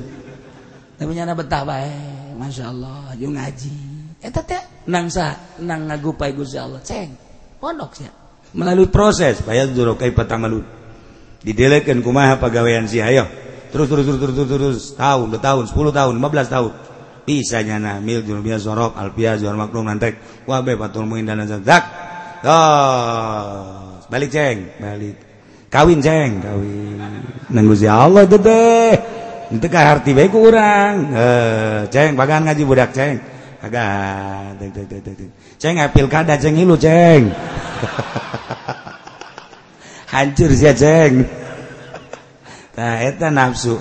tapi nyana betah bae Masya Allah Ayo ngaji. Nangsa nang ngagupai Gusti Allah. Ceng pondok sih melalui proses bayar dulu kayak petang malu didelekan kumaha pegawaian sih ayo terus terus terus terus terus, terus. tahun dua tahun sepuluh tahun lima belas tahun. Bisa nyana mil jurumia sorok alpia jual maklum nantek. Wabe patul muin dan zak Oh, balik ceng, balik. Kawin ceng, kawin. Nang Gusti Allah tuh deh Itu kah kaharti baik kurang. Eh, ceng, bagan ngaji budak ceng. Agak, dek, dek, dek, dek. Ceng, apil kada ceng ilu ceng. [laughs] Hancur sih ceng. Nah, itu nafsu.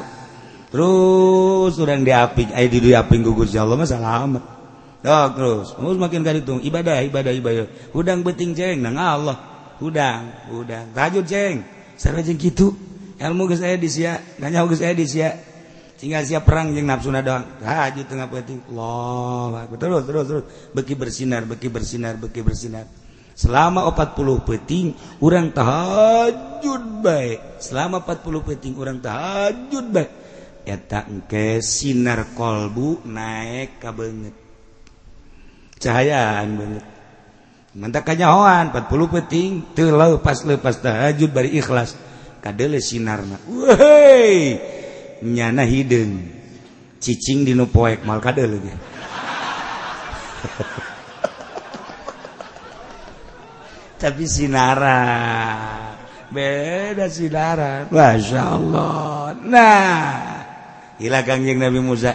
Terus orang diaping, eh di aping gugus ya Allah masalah amat. oh, terus. Terus makin kaditung ibadah ibadah ibadah. Udang beting ceng. Nang Allah udang udang. Tajud ceng. Sarwa jeung kitu ilmu geus aya di sia. Nanya geus aya di sia. Tinggal siap perang jeung nafsuna doang tajud tengah penting Allah terus terus terus. Beki bersinar beki bersinar beki bersinar. Selama 40 peting orang tahajud baik selama 40 peting orang tahajud baik eta engke sinar kolbu naik ka beungeut. cahayaan banget mantap kanyahoan 40 peting teu lepas lepas tahajud bari ikhlas. Kadele sinarna. Wehey! Nyana hideung cicing dinu poek mal kadele ge. [laughs] Tapi sinara. Beda sinara. Masya Allah. Nah hilang kangjeng Nabi Musa.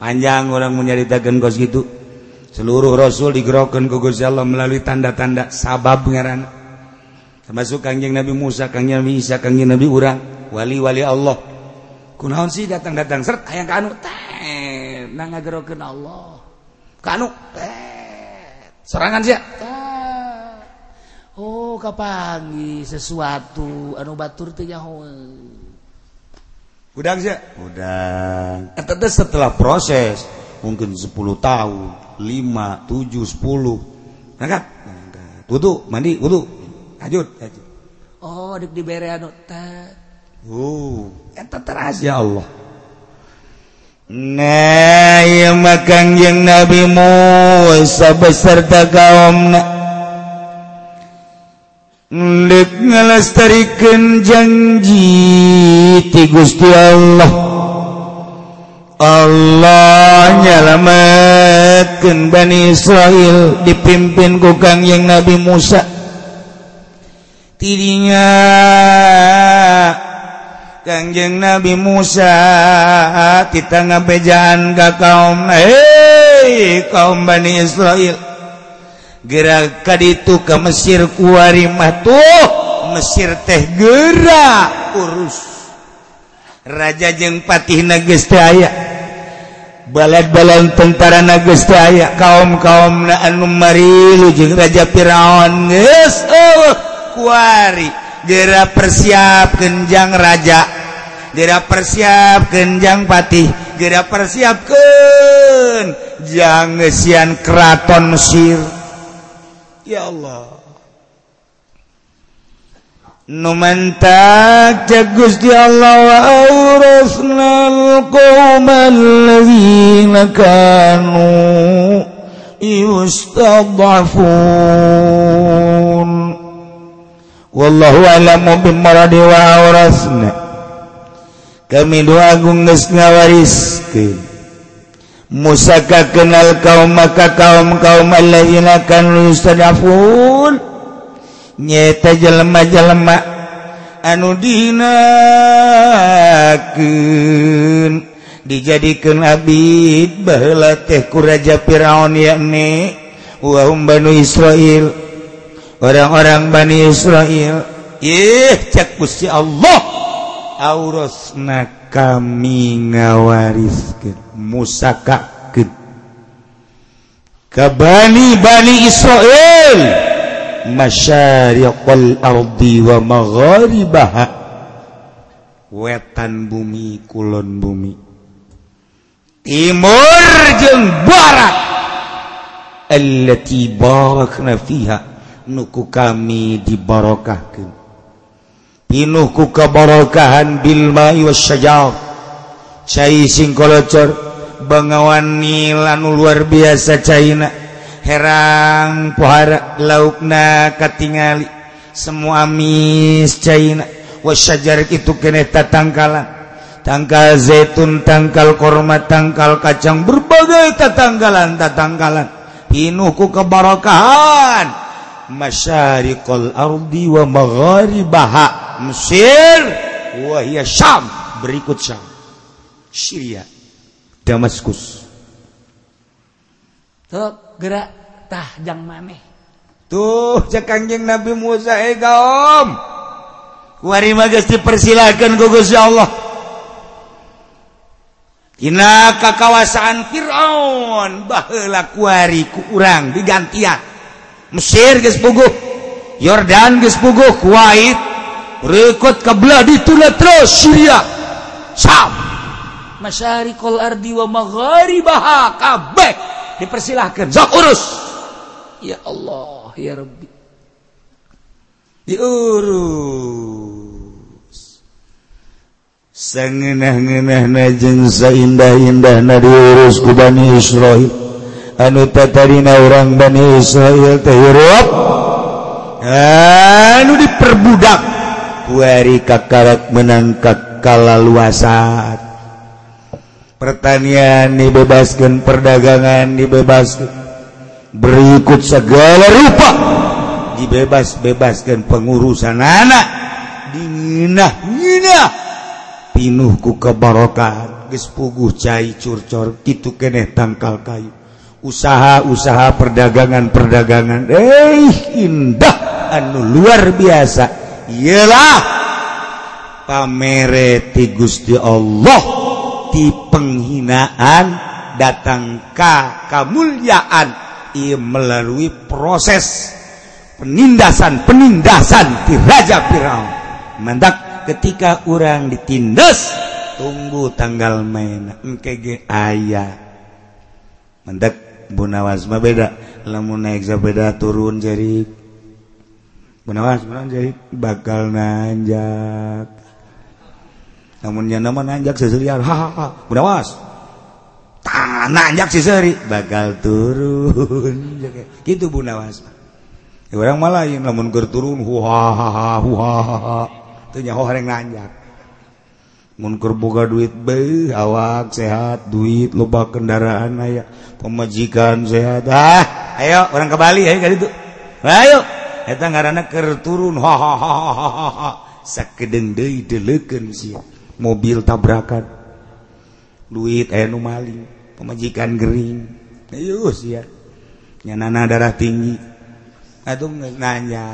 Panjang orang menyaritakan kos gitu. seluruh rasul digerokan ku Gusti Allah melalui tanda-tanda sabab ngaran. Termasuk kanjeng Nabi Musa kanjeng Nabi Isa kanjeng Nabi urang wali-wali Allah. Kunaon sih datang-datang seret ayang kanu teh nang ngagerokeun Allah. Kanu teh serangan sia. Oh kapangi sesuatu anu batur teu nyaho udang sia? Udang. Eta setelah proses mungkin 10 tahun. lima tujuh sepuluh. Angkat wudhu mandi wudhu lanjut oh dek diberi anu uh oh. eta eh, teras ya Allah. Nah, ya makan yang Nabi Musa beserta kaumna Lek ngelestarikan janji ti Gusti Allah. Allah nyalamatkan Bani Israel dipimpin ku yang Nabi Musa. Tidinya Kangjeng Nabi Musa kita ngabejaan bejaan ka kaum hei kaum Bani Israel gerak ka ditu ke Mesir kuari mah tuh Mesir teh gerak urus Raja jeng Patih nagestaya balad-balan tentara nagestaya kaum kaum na anu Marilu jeung Raja Firaun. Geus oh, kuari. Gera persiap kenjang raja. Gera persiap kenjang patih. Gera persiapkan jangan sian keraton Mesir. Ya Allah. Numantak jagus di Allah wa awrasna al-qawmal ladhina kanu yustadhafun Wallahu alamu bimaradi wa awrasna. Kami doa agung geus ngawariskeun. Musa kenal kaum maka kaum kaum alladzina kanu yustadhafun nyeta jelema-jelema anu dinakeun dijadikeun abid baheula teh ku raja Firaun yakni wa hum banu Israil. Orang-orang Bani Israil ih cek Gusti Allah aurasna kami ngawariskeun musakakeun. Ka Bani Bani Israil. masyariqal ardi wa magharibaha. Wetan bumi kulon bumi. Timur jeung barat. Allati barakna fiha. Nuku kami dibarokahkeun. Pinuh ku kabarakahan bil ma'i wasyajar cai singkolocor bangawan nilan luar biasa caina. herang pohara laukna katingali. Semua amis China wasyajar itu kene tatangkalan tangkal zaitun tangkal korma tangkal kacang. Berbagai tatangkalan tatangkalan. Hinuku kebarokahan. Masyariqal ardi wa magharibaha. Mesir. Wa hiya Syam. Berikut Syam. Syria. Damaskus. Tuh geraktahjang maneh. Tuh cekangjing Nabi Musa eh, Om wari dipersilahkan gugus ya Allah. Ina kakawasan Firaun bahla kuari ku urang digantian. Mesir geus puguh Yordan geus puguh Kuwait rekod kebelah ditulah terus Syria. Sam. Masyarikul ardi wa magharibaha kabeh. dipersilahkan. Sok urus. Ya Allah ya Rabbi. Diurus. Sangenah-ngenah najeng saindah-indah na diurus ku Bani Israel anu tatarina orang Bani Israel teh Europe anu diperbudak kuari kakarak menangkak kalaluasat pertanian dibebaskan perdagangan dibebaskan. Berikut segala rupa dibebas bebaskan pengurusan anak. Dinginah nginah pinuhku kebarokan gespuguh cai curcor gitu keneh tangkal kayu. Usaha-usaha perdagangan-perdagangan eh indah anu luar biasa. Ialah pamere ti Gusti Allah. Di penghinaan datangkah kemuliaan. Ia melalui proses penindasan penindasan di Raja Firaun. Mandak ketika orang ditindas tunggu tanggal main. Engkege ayah mendak bunawas mah beda. Lamun naik sepeda turun jadi bunawas jadi bakal nanjak namunnya nama nanjak seserian hahaha mudawas tangan nanjak seseri bakal turun. [laughs] Gitu bu nawas orang malah yang namun turun huhaha huhaha itu nyaho yang nanjak. Munkur boga duit be awak sehat duit loba kendaraan aya. Pemajikan sehat. Ah ayo orang ke Bali ayo kali itu ayo. Eta ngaranna keur turun hahaha sakedeng deui deleukeun sia. mobil tabrakan. Duit enu maling pemajikan Gering. Nyanana darah tinggi. Atau nanya.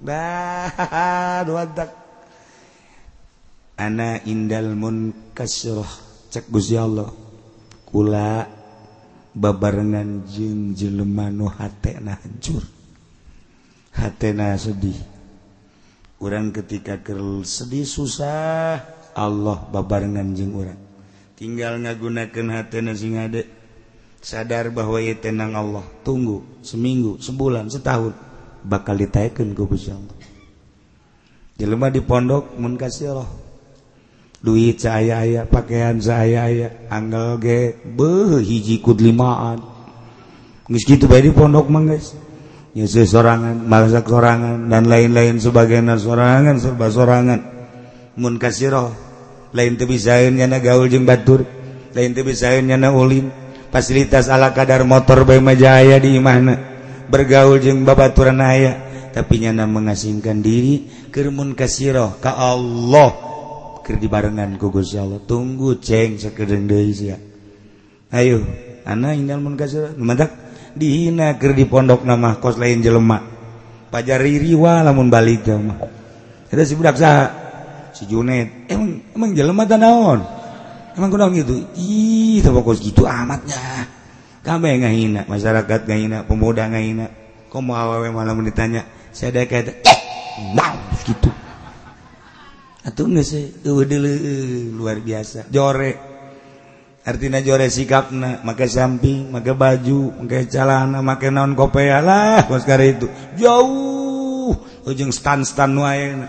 Dah [laughs] tak anak indalmun kasroh cek Gusti Allah. Kula babarengan jeng jelema nu hatena hancur. Hatena sedih. orang ketika kerl sedih susah Allah babarengan jeng orang. Tinggal ngagunakan hati sing ada sadar bahwa ia tenang Allah. Tunggu seminggu sebulan setahun bakal ditaikan ku Gusti Allah. Jelema di pondok mun kasih Allah. Duit saya aya pakaian saya aya anggal ge beuh hiji kudlimaan. Geus kitu bae di pondok mah guys. nyusu sorangan masak sorangan dan lain-lain sebagainya. Sorangan serba sorangan. Mun kasiro lain teu bisaeun nyana gaul jeung batur. Lain teu bisaeun nyana ulim fasilitas ala kadar motor bae mah jaya di imahna. Bergaul jeung babaturan aya. Tapi nyana mengasingkan diri keur mun kasiro ka Allah. Keur dibarengan ku Gusti Allah. Tunggu ceng sakedeung deui sia. Ayo ana indal mun kasiro madak dihina ker di pondok nama kos lain jelemak pajar riwa lamun balik mah ada si budak saha si Junet. Emang emang jelema tanaon emang kunaon gitu? Ih terfokus gitu amatnya kabe ngahina masyarakat ngahina pemuda ngahina. Kok mau awewe malam ditanya saya ada kata eh nah gitu atau nggak sih? Luar biasa. Jorek. artinya jore sikap make samping make baju make calana make naon kopea lah koskara itu. Jauh oh, ujung stan stan nu ayeuna.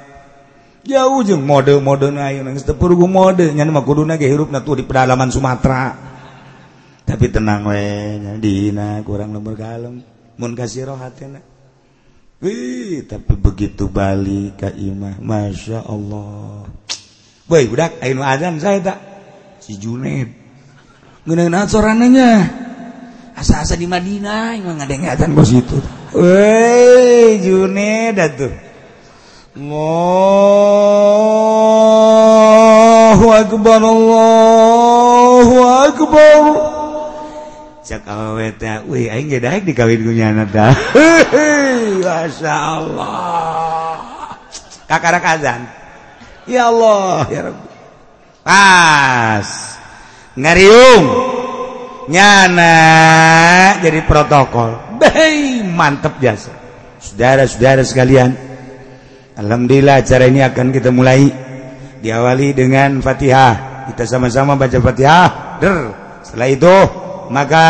Jauh jeung mode-mode nu ayeuna. Geus teu mode nya mah kuduna ge hirupna tuh di pedalaman Sumatera. Tapi tenang we dina kurang nomor kalem. Mun kasiro hatena. Wih, tapi begitu balik ke imah, masya Allah. Boy, budak, ayo azan saya tak? Si Juned. Ngeunaan sorananya. Asa-asa di Madinah yang ngadengatan bos itu. Weh Juned tuh, Allahu akbar Allahu akbar. Cak awewe teh, wih aing ge daek dikawin ku nyana tah. [laughs] Masyaallah. kakara azan. Ya Allah, ya Rabbi. Pas ngarium nyana jadi protokol mantap jasa saudara-saudara sekalian Alhamdulillah acara ini akan kita mulai diawali dengan Fatihah. Kita sama-sama baca Fatihah. Der. Setelah itu maka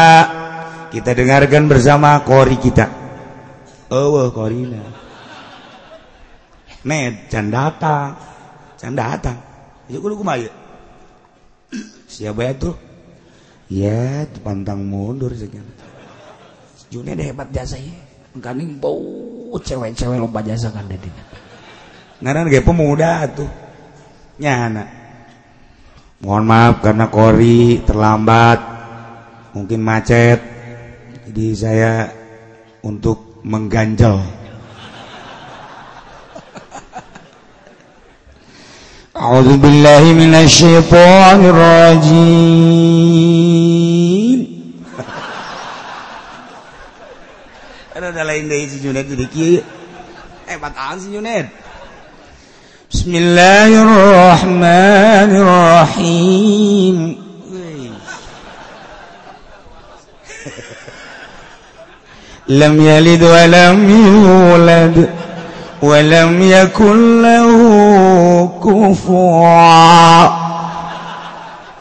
kita dengarkan bersama kori kita. Oh, korina. Net can datang. Can datang. Yuk kudu kumaha siapa tuh. Ya pantang mundur segala Juni deh hebat jasa ya kaning bau cewek-cewek lomba jasa kan deh ngaran ge pemuda tuh. Nyana mohon maaf karena kori terlambat. Mungkin macet. Jadi saya untuk mengganjal. أعوذ بالله من الشيطان الرجيم. أنا ده لين ده سي جونيت دي كي سي بسم الله الرحمن الرحيم لم يلد ولم يولد ولم يكن له kufuwan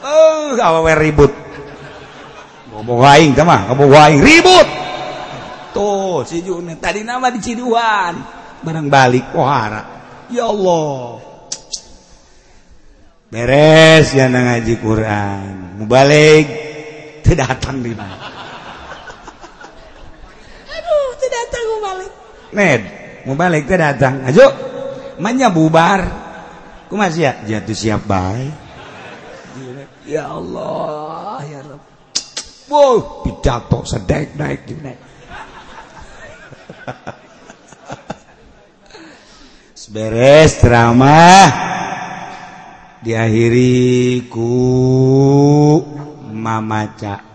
Oh, awewe ribut. Ngomong aing teh mah, ngomong aing ribut. Tuh, si Junaid tadi nama di Ciduan. Barang balik pohara. Ya Allah. Beres ya ngaji Quran. Mau balik tidak datang di mana? Aduh tidak datang mau balik. Ned mau balik tidak datang. Ayo. Manya bubar ku masih ya? Jatuh siap baik ya Allah ya Rabb wow pidato sedek naik naik beres drama diakhiriku mamaca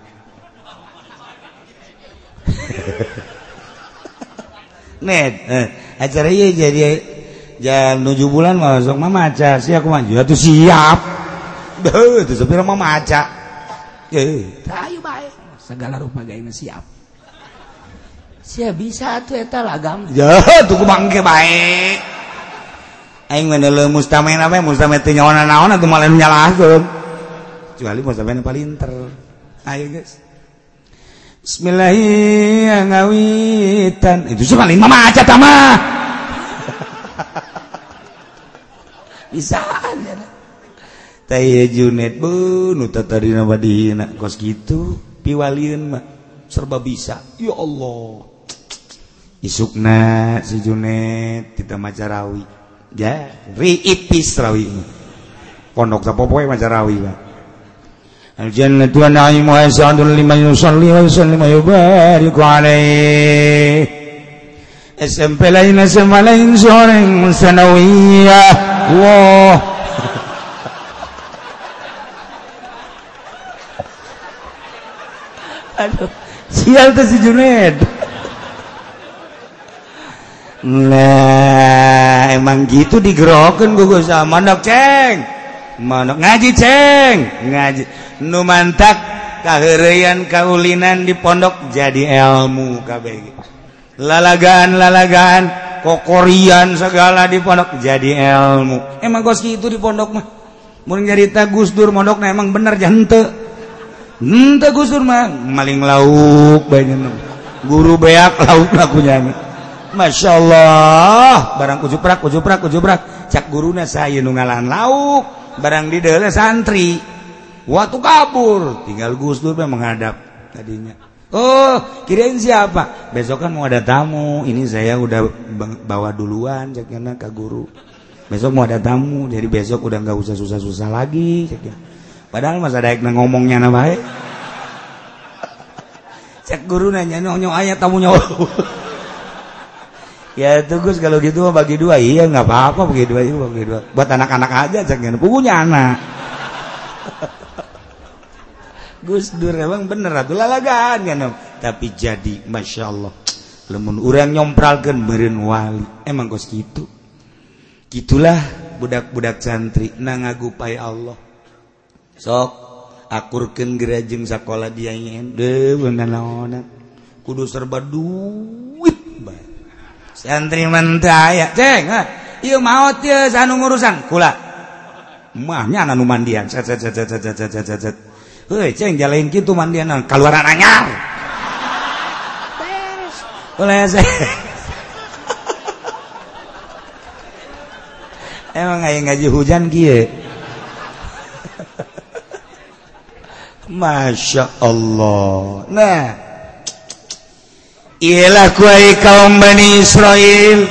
[laughs] net eh, acara iya jadi ja nuju bulan masuk mama maca si aku maju tuh siap. Beuh tuh supir mah maca eh. Ayo bae. Segala rupa gaina siap. Siap bisa tuh eta lagam ya tuh kumangke bae. Aing mah leuleum mustamin apa mustamin teh nyaona-naon atuh malah nyalahkeun kecuali mustamin paling pinter. Ayo guys Bismillahirrahmanirrahim. Ngawitan. Itu cuma lima maca tamah. [laughs] bisa Junet kos gitu piwaliun serba bisa. Ya Allah. Isukna si Junet tidak macarawi ya riipis rawi. Pondok tapopoe macarawi pak. الجنة ونعيمها سعد لمن يصلي ويسلم ويبارك عليه SMP lain SMA lain seorang sanawiyah wow. [laughs] Aduh sial tuh si Juned nah emang gitu digerokin gue sama mandok ceng mandok ngaji ceng ngaji. Nu mantak kaherian kaulinan di pondok jadi ilmu KBG lalagaan-lalagaan kokorian segala di pondok? Jadi ilmu. Emang goski itu di pondok mah? Mau nyarita Gus Dur mondok nah emang bener jante. Jante Gus Dur mah. Maling lauk banyak guru beak lauk lakunya Masya Allah. Barang kujuprak kujuprak kujuprak. Cak guruna saya nungalan lauk. Barang di dalam santri. Waktu kabur. Tinggal Gus Dur menghadap tadinya. Oh kirain siapa? Besok kan mau ada tamu. Ini saya udah bawa duluan caknya ke guru. Besok mau ada tamu jadi besok udah nggak usah susah-susah lagi caknya padahal masa daik ngomongnya nama cek guru nanya nyong ayat tamu nyawa [laughs] ya tugas kalau gitu bagi dua. Iya nggak apa-apa bagi dua itu bagi dua. Buat anak-anak aja caknya punya anak [laughs] Gus Dur emang bener atuh lalagaan kan, kan tapi jadi Masya Allah lemun orang nyompralkan beren wali. Emang gus gitu? Gitulah budak-budak santri na ngagupai Allah. Sok akurkan gerajeng sekolah dia ingin deh bener kudu serba duit baik santri mentaya ceng ha? iya mau tiu sanung urusan, kula. Mahnya anu mandian. Cet cet cet cet cet cet. ceng jalanin gitu mandian keluaran anyar. Oleh saya [laughs] emang aya ngaji hujan kieu [laughs] Masya Allah. Nah. Ialah kuai kaum Bani Israel.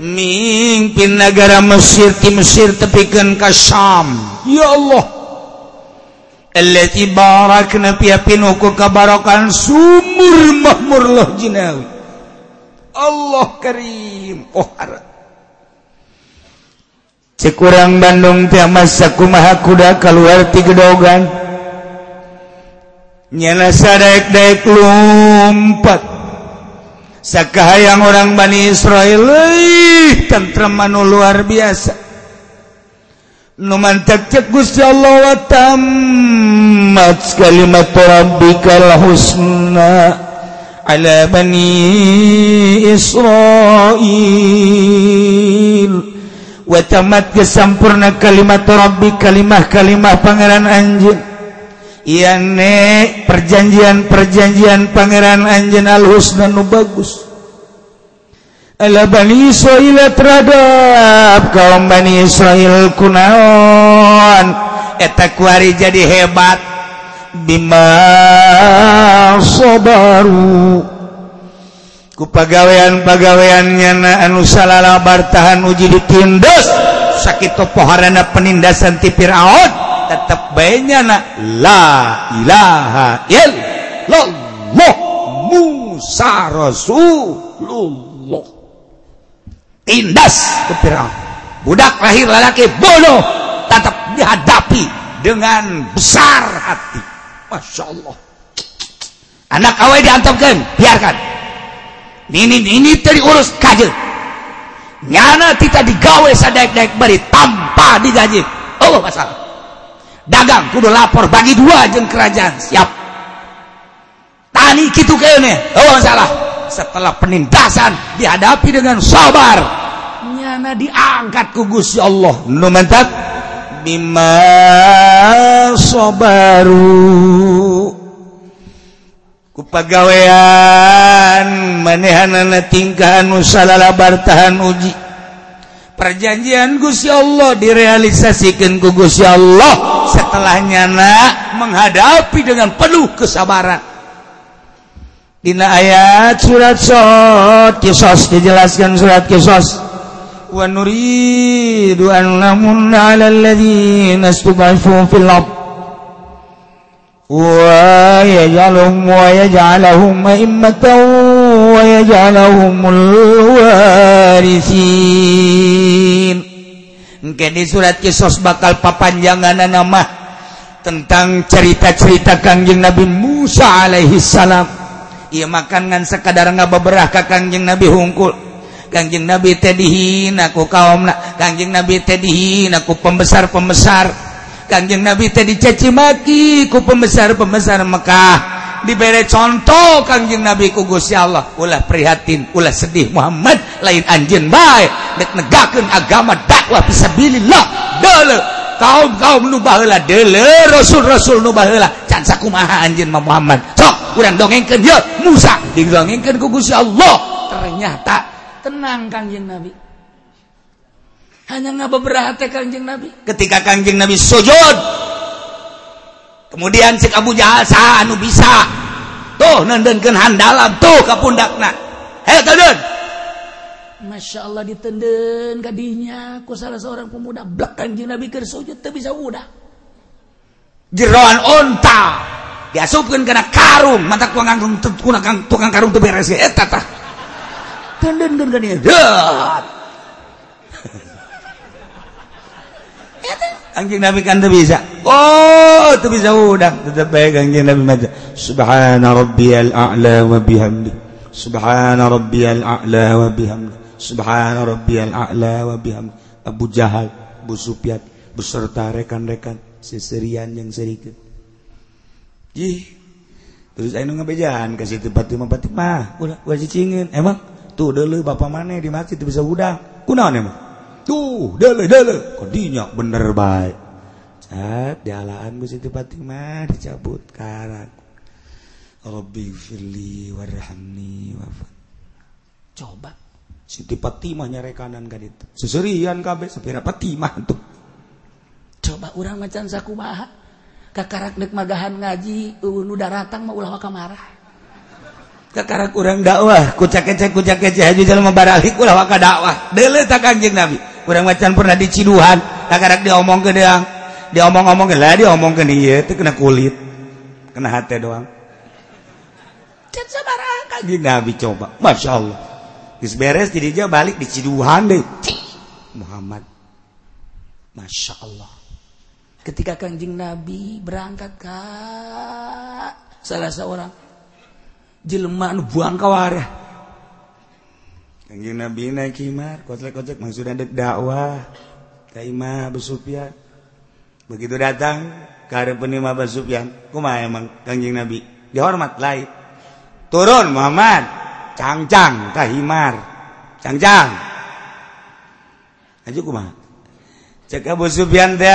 Mimpin negara Mesir di Mesir tepikan ke Syam. Ya Allah. ibarat piapinuku kabarokan sumur mahmur loh jinawi. Allah karim. Oh harap kurang Bandung tiaku maha kuda keluar ti gedogan. Nyana sadek-dek lumpat. Saka hayang orang Bani Israel tentrem anu luar biasa. numantak cek Gusti Allah wa tammat kalimat rabbikal husna ala bani Israil. Wa tamat kesampurna kalimat rabbi kalimah-kalimah pangeran anjeun iya ne perjanjian-perjanjian pangeran anjeun al husna nu bagus. Ala Bani Israel terhadap kaum Bani Israel kunaon. Eta kuari jadi hebat. Bima sabaru. Ku pagawean-pagaweannya na anu salala bartahan uji ditindas sakit poharana penindasan ti Fir'aun. Tetap baiknya na la ilaha illallah Musa Rasulullah. Tindas ke Firaun. Budak lahir lelaki bodoh tetap dihadapi dengan besar hati. Masya Allah. Anak awal diantapkan biarkan. Ini ini tadi urus kaje nyana tidak digawe sadaik-daik beri tanpa digaji oh masalah. Dagang kudu lapor bagi dua jeng kerajaan. Siap. Tani gitu kayaknya. Oh masalah setelah penindasan dihadapi dengan sabar. Nyana diangkat ku Gusti Allah. Nu mantap bima sabaru. Ku pagawean manehanana tingkah anu salala bartahan uji. Perjanjian Gusti Allah direalisasikan ku Gusti Allah setelahnya nak menghadapi dengan penuh kesabaran Dina ayat surat sot kisos dijelaskan surat kisos. Wa nuridu an namunna 'ala alladziina istubifu fil ard. Wa yaj'aluhum wa yaj'aluhum a'immatan wa yaj'aluhum al-warithin di surat kisos bakal papanjangan nama tentang cerita-cerita Kangjeng Nabi Musa alaihi salam ia makanan sekadar nggak beberapa Kangjeng Nabi hungkul. Kangjeng Nabi tedihin aku kaum Kangjeng Nabi tedihin aku pembesar-pembesar. Kangjeng Nabi tedi caci maki ku pembesar-pembesar Mekah. Diberre contoh Kangjeng Nabi kugusya Allah ulah prihatin ulah sedih Muhammad lain anjin baik dek negaken agama dakwah bisabilillah dele kaum kaum nu baheula dele rasul rasul nu baheula. Can sakumaha anjeun Muhammad. So kurang dongengkan dia Musa didongengkan ku Gusti Allah. Ternyata tenang kanjeng Nabi. Hanya ngabeberapa teh kanjeng Nabi. Ketika kanjeng Nabi sujud kemudian cek Abu Jahal sah anu bisa. Tuh nendenkeun handalam tuh ka pundakna. Heh tenden Masya Allah ditenden kadinya ku salah seorang pemuda. Blak kanjeng Nabi keur sujud teu bisa udah. Jeroan onta. Diasupkeun kana karung mata tukang tukang tukang karung teu beres [laughs] eta tah tendenkeun ka dieu Anjing Nabi kan bisa. Oh, itu bisa udang. Tetap baik anjing Nabi maca. Subhana rabbiyal a'la wa bihamdi. Subhana rabbiyal a'la wa bihamdi. Subhana rabbiyal a'la wa bihamdi. Abu Jahal, Abu Sufyan beserta rekan-rekan seserian yang sedikit. terus ngebejan ke situ Fatimah Fatimah udah gua cicingin emang? Tuh dulu bapak mana di masjid bisa udang kunaon emang? Tuh dulu dulu kodinya bener baik. Cat dialaan ku situ Fatimah dicabut karang. Rabbi firli warhamni wafat. Coba. Siti Fatimah nyare kanan kan itu seserian kabeh sapira Fatimah tuh. Coba orang macan sakumaha. Kakarak dek magahan ngaji udah datang mau ulah marah kakarak kurang dakwah kucak kecek kucak kecek haji jalan membaralik ulah waka dakwah dele tak kanjeng nabi. Kurang macan pernah diciduhan kakarak dia omong ke dia dia omong-omong ke lah dia omong ke dia itu kena kulit. Kena hati doang. Can sabarang kanjeng nabi coba. Masya Allah beres jadi balik di Ciduhan deh. Muhammad. Masya Allah ketika kanjing Nabi berangkat Kak salah seorang jelema nu buang kawarah. Kanjing Nabi naik himar kocek-kocek maksudnya ada dakwah. Ka Imam Abu Sufyan. Begitu datang ke ada penima Abu Sufyan. Kumaha emang kanjing Nabi. Dihormat lain. Turun Muhammad. Cangcang ka himar cangcang. Aja kumaha cek Abu Sufyan teh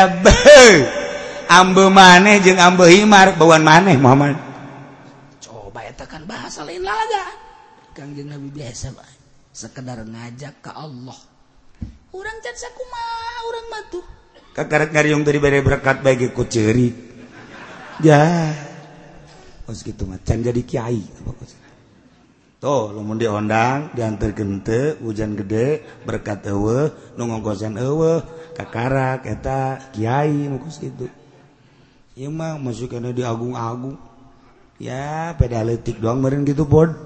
ambe maneh jeung ambe himar. Bauan maneh Muhammad. Coba eta kan bahasa lain laga kanjeng Nabi biasa bae sekedar ngajak ke Allah. Orang can sakumaha orang batu kakaret ngariung dari bare berkat bagi ku ceuri ya. Os gitu mah can jadi kiai Tuh, lamun diondang, diantar gente, hujan gede, berkat ewe, nunggokosan ewe, kakarak, eta, kiai, mukus gitu. Iya mah, masuknya di agung-agung. Ya, pedaletik doang meren gitu, bod. [laughs]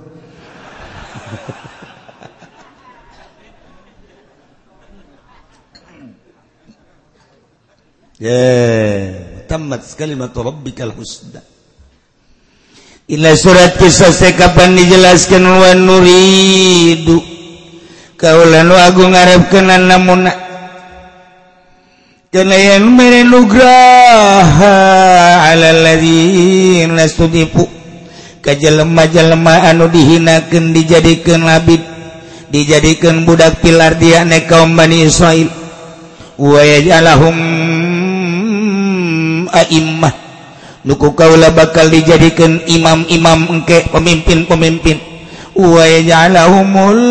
yeah. tamat sekali matu rabbikal husna Inna surat kisah kapan dijelaskan wa nuridu? Kaulan wa agung ngarepkeun namuna kana yan mere nugraha ala ladzina studipu ka jelema-jelema anu dihinakeun dijadikeun labid dijadikeun budak pilar dia ne kaum Bani Israil. Wa yaj'alahum a'immah. nuku kaulah bakal dijadikan imam-imam engke pemimpin-pemimpin. Wa yaj'alahumul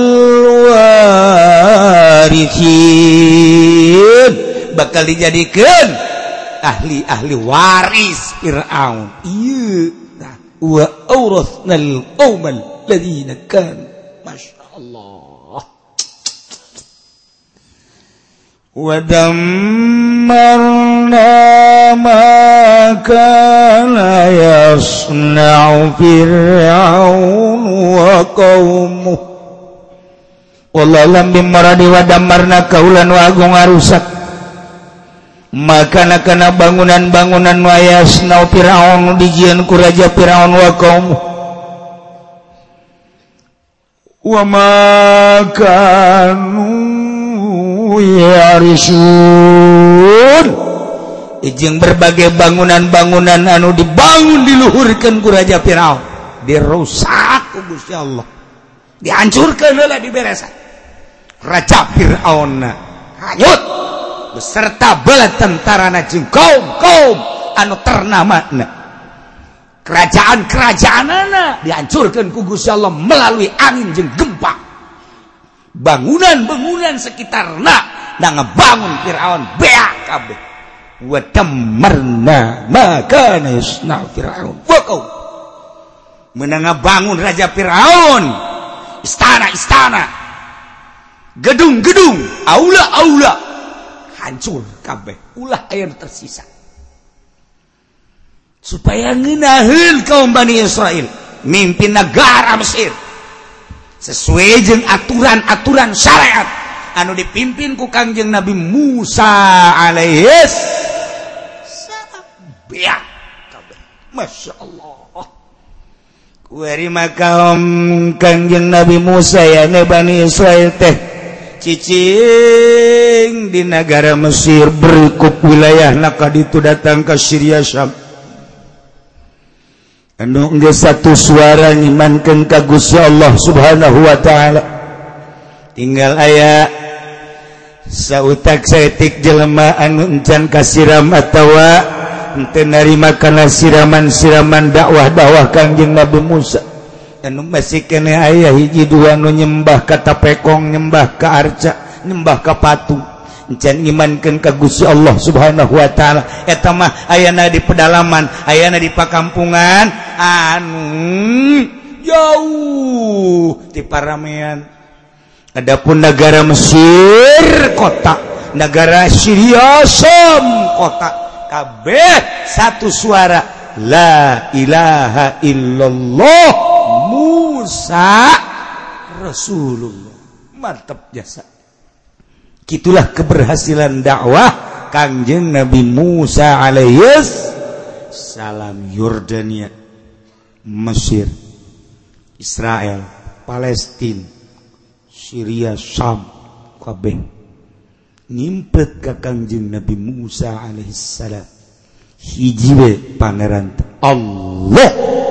warithin bakal dijadikan ahli-ahli waris Fir'aun. Iya. Nah wa awrathnal qaumal ladzina kan. Masyaallah ودمرنا ما كان يصنع فرعون وقومه. والله لم بمرد ودمرنا كولا وأغن أرسك. maka kana bangunan-bangunan wayas na Firaun dijian ku raja Firaun wa kaum wa ma makanu ijing berbagai bangunan-bangunan anu dibangun diluhurkan ku Raja Firaun dirusak ku Gusti Allah. Dihancurkan lah diberesan. Raja Firaun hanyut beserta bala tentara na jeung kaum-kaum anu ternama kerajaan-kerajaan anak dihancurkan ku Gusti Allah melalui angin jeung gempa bangunan-bangunan sekitar nak. Dan ngebangun Firaun beak kabeh. Menanga bangun Raja Firaun. Istana-istana. Gedung-gedung Aula-aula. Hancur kabeh. Ulah air tersisa. Supaya ngenahil kaum Bani Israel. Mimpi negara Mesir sesuai jeung aturan-aturan syariat. Anu dipimpin ku Kangjeng Nabi Musa alaihis Masya Allah. Kuari makaom kangjeng Nabi Musa ya Bani Israel teh. Cicing di negara Mesir berikut wilayah nakaditu datang ke Syria Syam. anu ge satu suara nyimankan kagusya Allah subhanahu Wa ta'ala. Tinggal aya sautak sayatik jelema anu encan kasiram atawa narima karena siraman-siraman dakwah-dakwah Kangjeng Nabi Musa. Dan masih kene ayah hiji dua nu nyembah kata pekong nyembah ke arca nyembah ke patung imankan kagusi Allah subhanahu Wa ta'ala. Etmah ayana di pedalaman ayana di pakampungan. Anu jauh di paramean. Adapun negara Mesir kota negara Syriasom kota kabeh satu suara. La ilaha illallah Musa Rasulullah. Mantap jasa. gitulah keberhasilan dakwah Kangjeng Nabi Musa alaihis salam Yordania Mesir Israel Palestina Syria Syam kabeh. Ngimpet ka Kangjeng Nabi Musa alaihis salam. Hiji pangeran Allah!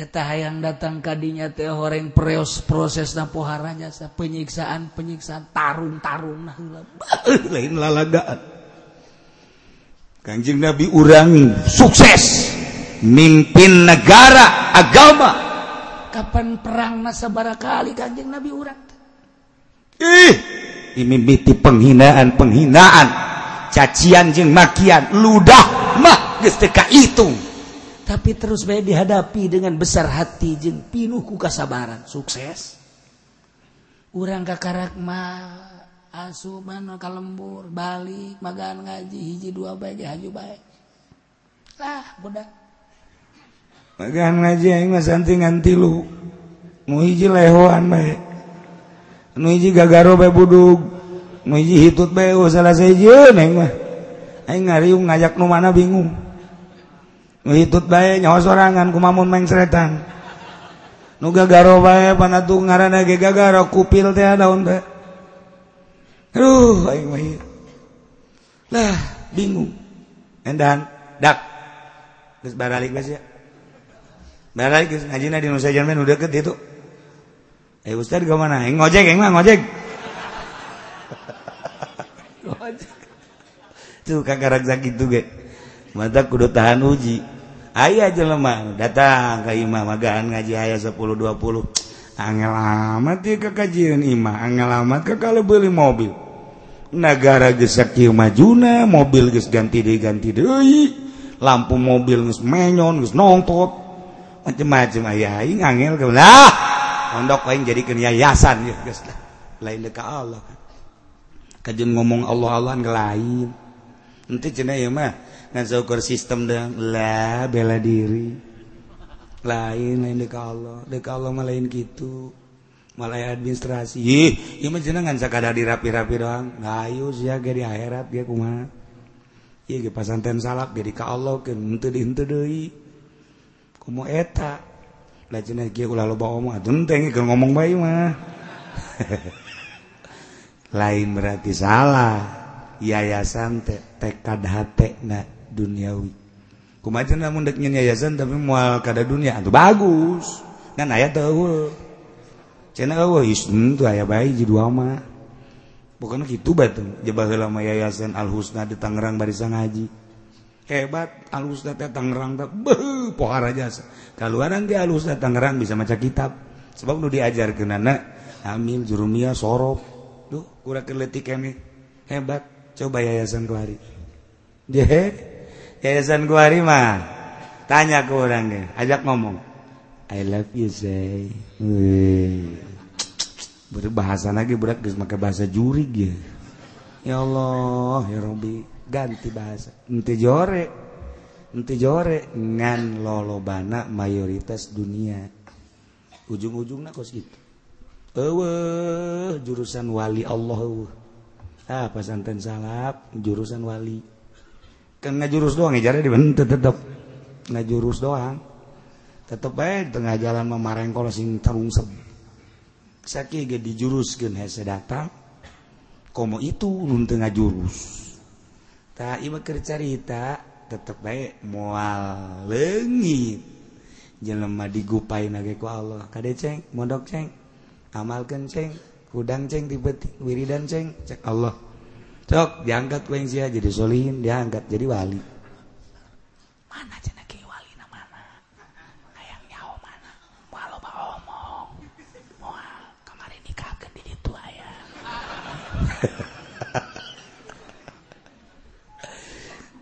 Eta hayang datang kadinya teh horeng preos proses na poharanya sa penyiksaan penyiksaan tarun tarun nah [laughs] lain lalagaan. Kanjeng Nabi urang sukses mimpin negara agama. Kapan perang nasa barakali kanjeng Nabi urang? Ih imimiti penghinaan penghinaan. Cacian jeng makian ludah mah geus teu hitung tapi terus baik dihadapi dengan besar hati jeng pinuhku kasabaran. Sukses. Urang kakarak ma asuman kalembur balik magan ngaji hiji dua baik haju baik lah budak magan ngaji aing mah santingan tilu nu hiji lehoan bae. Nu hiji gagaro bae budug. Nu hiji hitut bae oh, salah siji aing mah. Aing ngariung ngajak nu mana bingung. ngitut bae nyawa sorangan kumamun main seretan. Nu gagaro bae panatu ngaranna ge gagaro kupil teh daun teh aduh aing mah lah bingung. Endan dak. Geus baralik geus ya. Baralik geus ngajina di Nusa Jaman udah deket itu eh ustad ke mana? Aing ngojek aing mah ngojek. Ngojek. Tuh kagak ragzak gitu ge. mata kudu tahan uji. Ayaah jelemah datang ke imam magaan ngaji ayah 10 20 angel amat ya ke kajian imam angel amat ke kalau beli mobil. Negara gesak kieu majuna mobil geus ganti deui ganti deui. Lampu mobil geus menyon geus nongtot. Macam-macam aya aing angel ke lah pondok aing jadi yayasan ya geus. Lain dekat Allah. Kajian ngomong Allah Allah lain. Nanti cenah ieu mah. Ukur sistem lah bela diri. Lain lain deka Allah. Deka Allah malah lain gitu. Malah administrasi. Ih ieu mah jenengan sakadar dirapi-rapi doang. Ngayu sia ge di akhirat ge kumaha? Ieu ge pasanten salak jadi ka Allah ke henteu di henteu deui. Kumaha eta? Lah cenah ge ulah loba omong atuh teh ngomong bae mah. [laughs] Lain berarti salah. Yayasan teh tekad hate na duniawi. Kumaja namun dek nyen yayasan tapi mual kada dunia? Itu bagus. Kan ayat tahu cina eueuh isem hmm, tuh aya bayi jadi dua mah bukan gitu batu jebah heula mah yayasan Al Husna di Tangerang bari ngaji hebat Al Husna teh Tangerang teh beuh pohara jasa. Kaluaran ge Al Husna Tangerang bisa maca kitab. Sebab nu diajarkeun anak hamil jurumia sorop duh kurang keletik kami hebat coba yayasan kelari dia Yayasan Kuari mah. Tanya ke orangnya, ajak ngomong. I love you, say. Berbahasa lagi berat, guys, maka bahasa juri ya. Ya Allah, ya Robi, ganti bahasa. Ente jore, ente jore ngan lolobana mayoritas dunia. Ujung-ujungnya kos gitu. Ewe, jurusan wali Allah. Ah, pesantren salap, jurusan wali. kan ngajurus doang ya jadi bentuk tetep ngajurus doang. Tetep baik tengah jalan memareng kalau sing tarungsep sakit ge dijuruskeun hese datang komo itu nun tengah jurus. Ta ieu cerita tetep baik moal leungit. Jelema digupai nage ku Allah. Kade ceng? Mondok ceng? Amalkan ceng? Hudang ceng? Tiba wiridan ceng? Cek Allah. Sok diangkat ku sia jadi solihin diangkat jadi wali. Mana cina ki wali na mana? Ayang nyawa mana? Walau pak omong wah kemarin nikahkan di itu ayah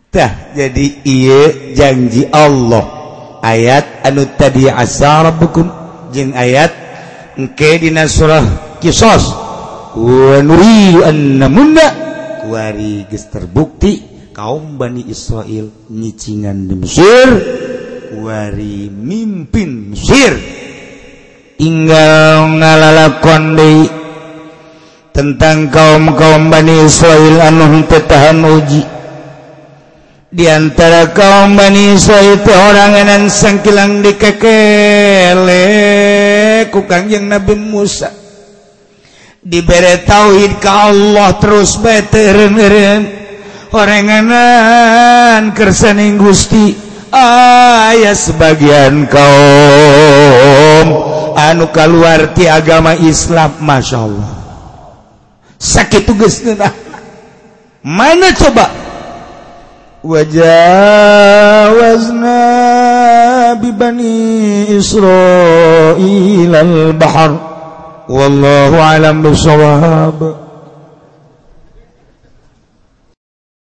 [laughs] Tah jadi iya janji Allah. Ayat anu tadi asal rabbukum? Jeung ayat engke dina surah kisos. Wa nuri annamunda terbukti kaum Bani Israil nyicingan di Mesir. Wari mimpin Mesir. Tinggal ngalala konde tentang kaum kaum Bani Israel anu tahan uji. Di antara kaum Bani Israel itu orang enan sangkilang dikekele ku kangjeng Nabi Musa dibere tauhid ke Allah terus beterren oranganan kersaning Gusti ayah sebagian kaum. Anu keluar agama Islam Masya Allah. Sakit tugas mana coba? Wajah wazna bibani Israel al-bahar والله أعلم بالصواب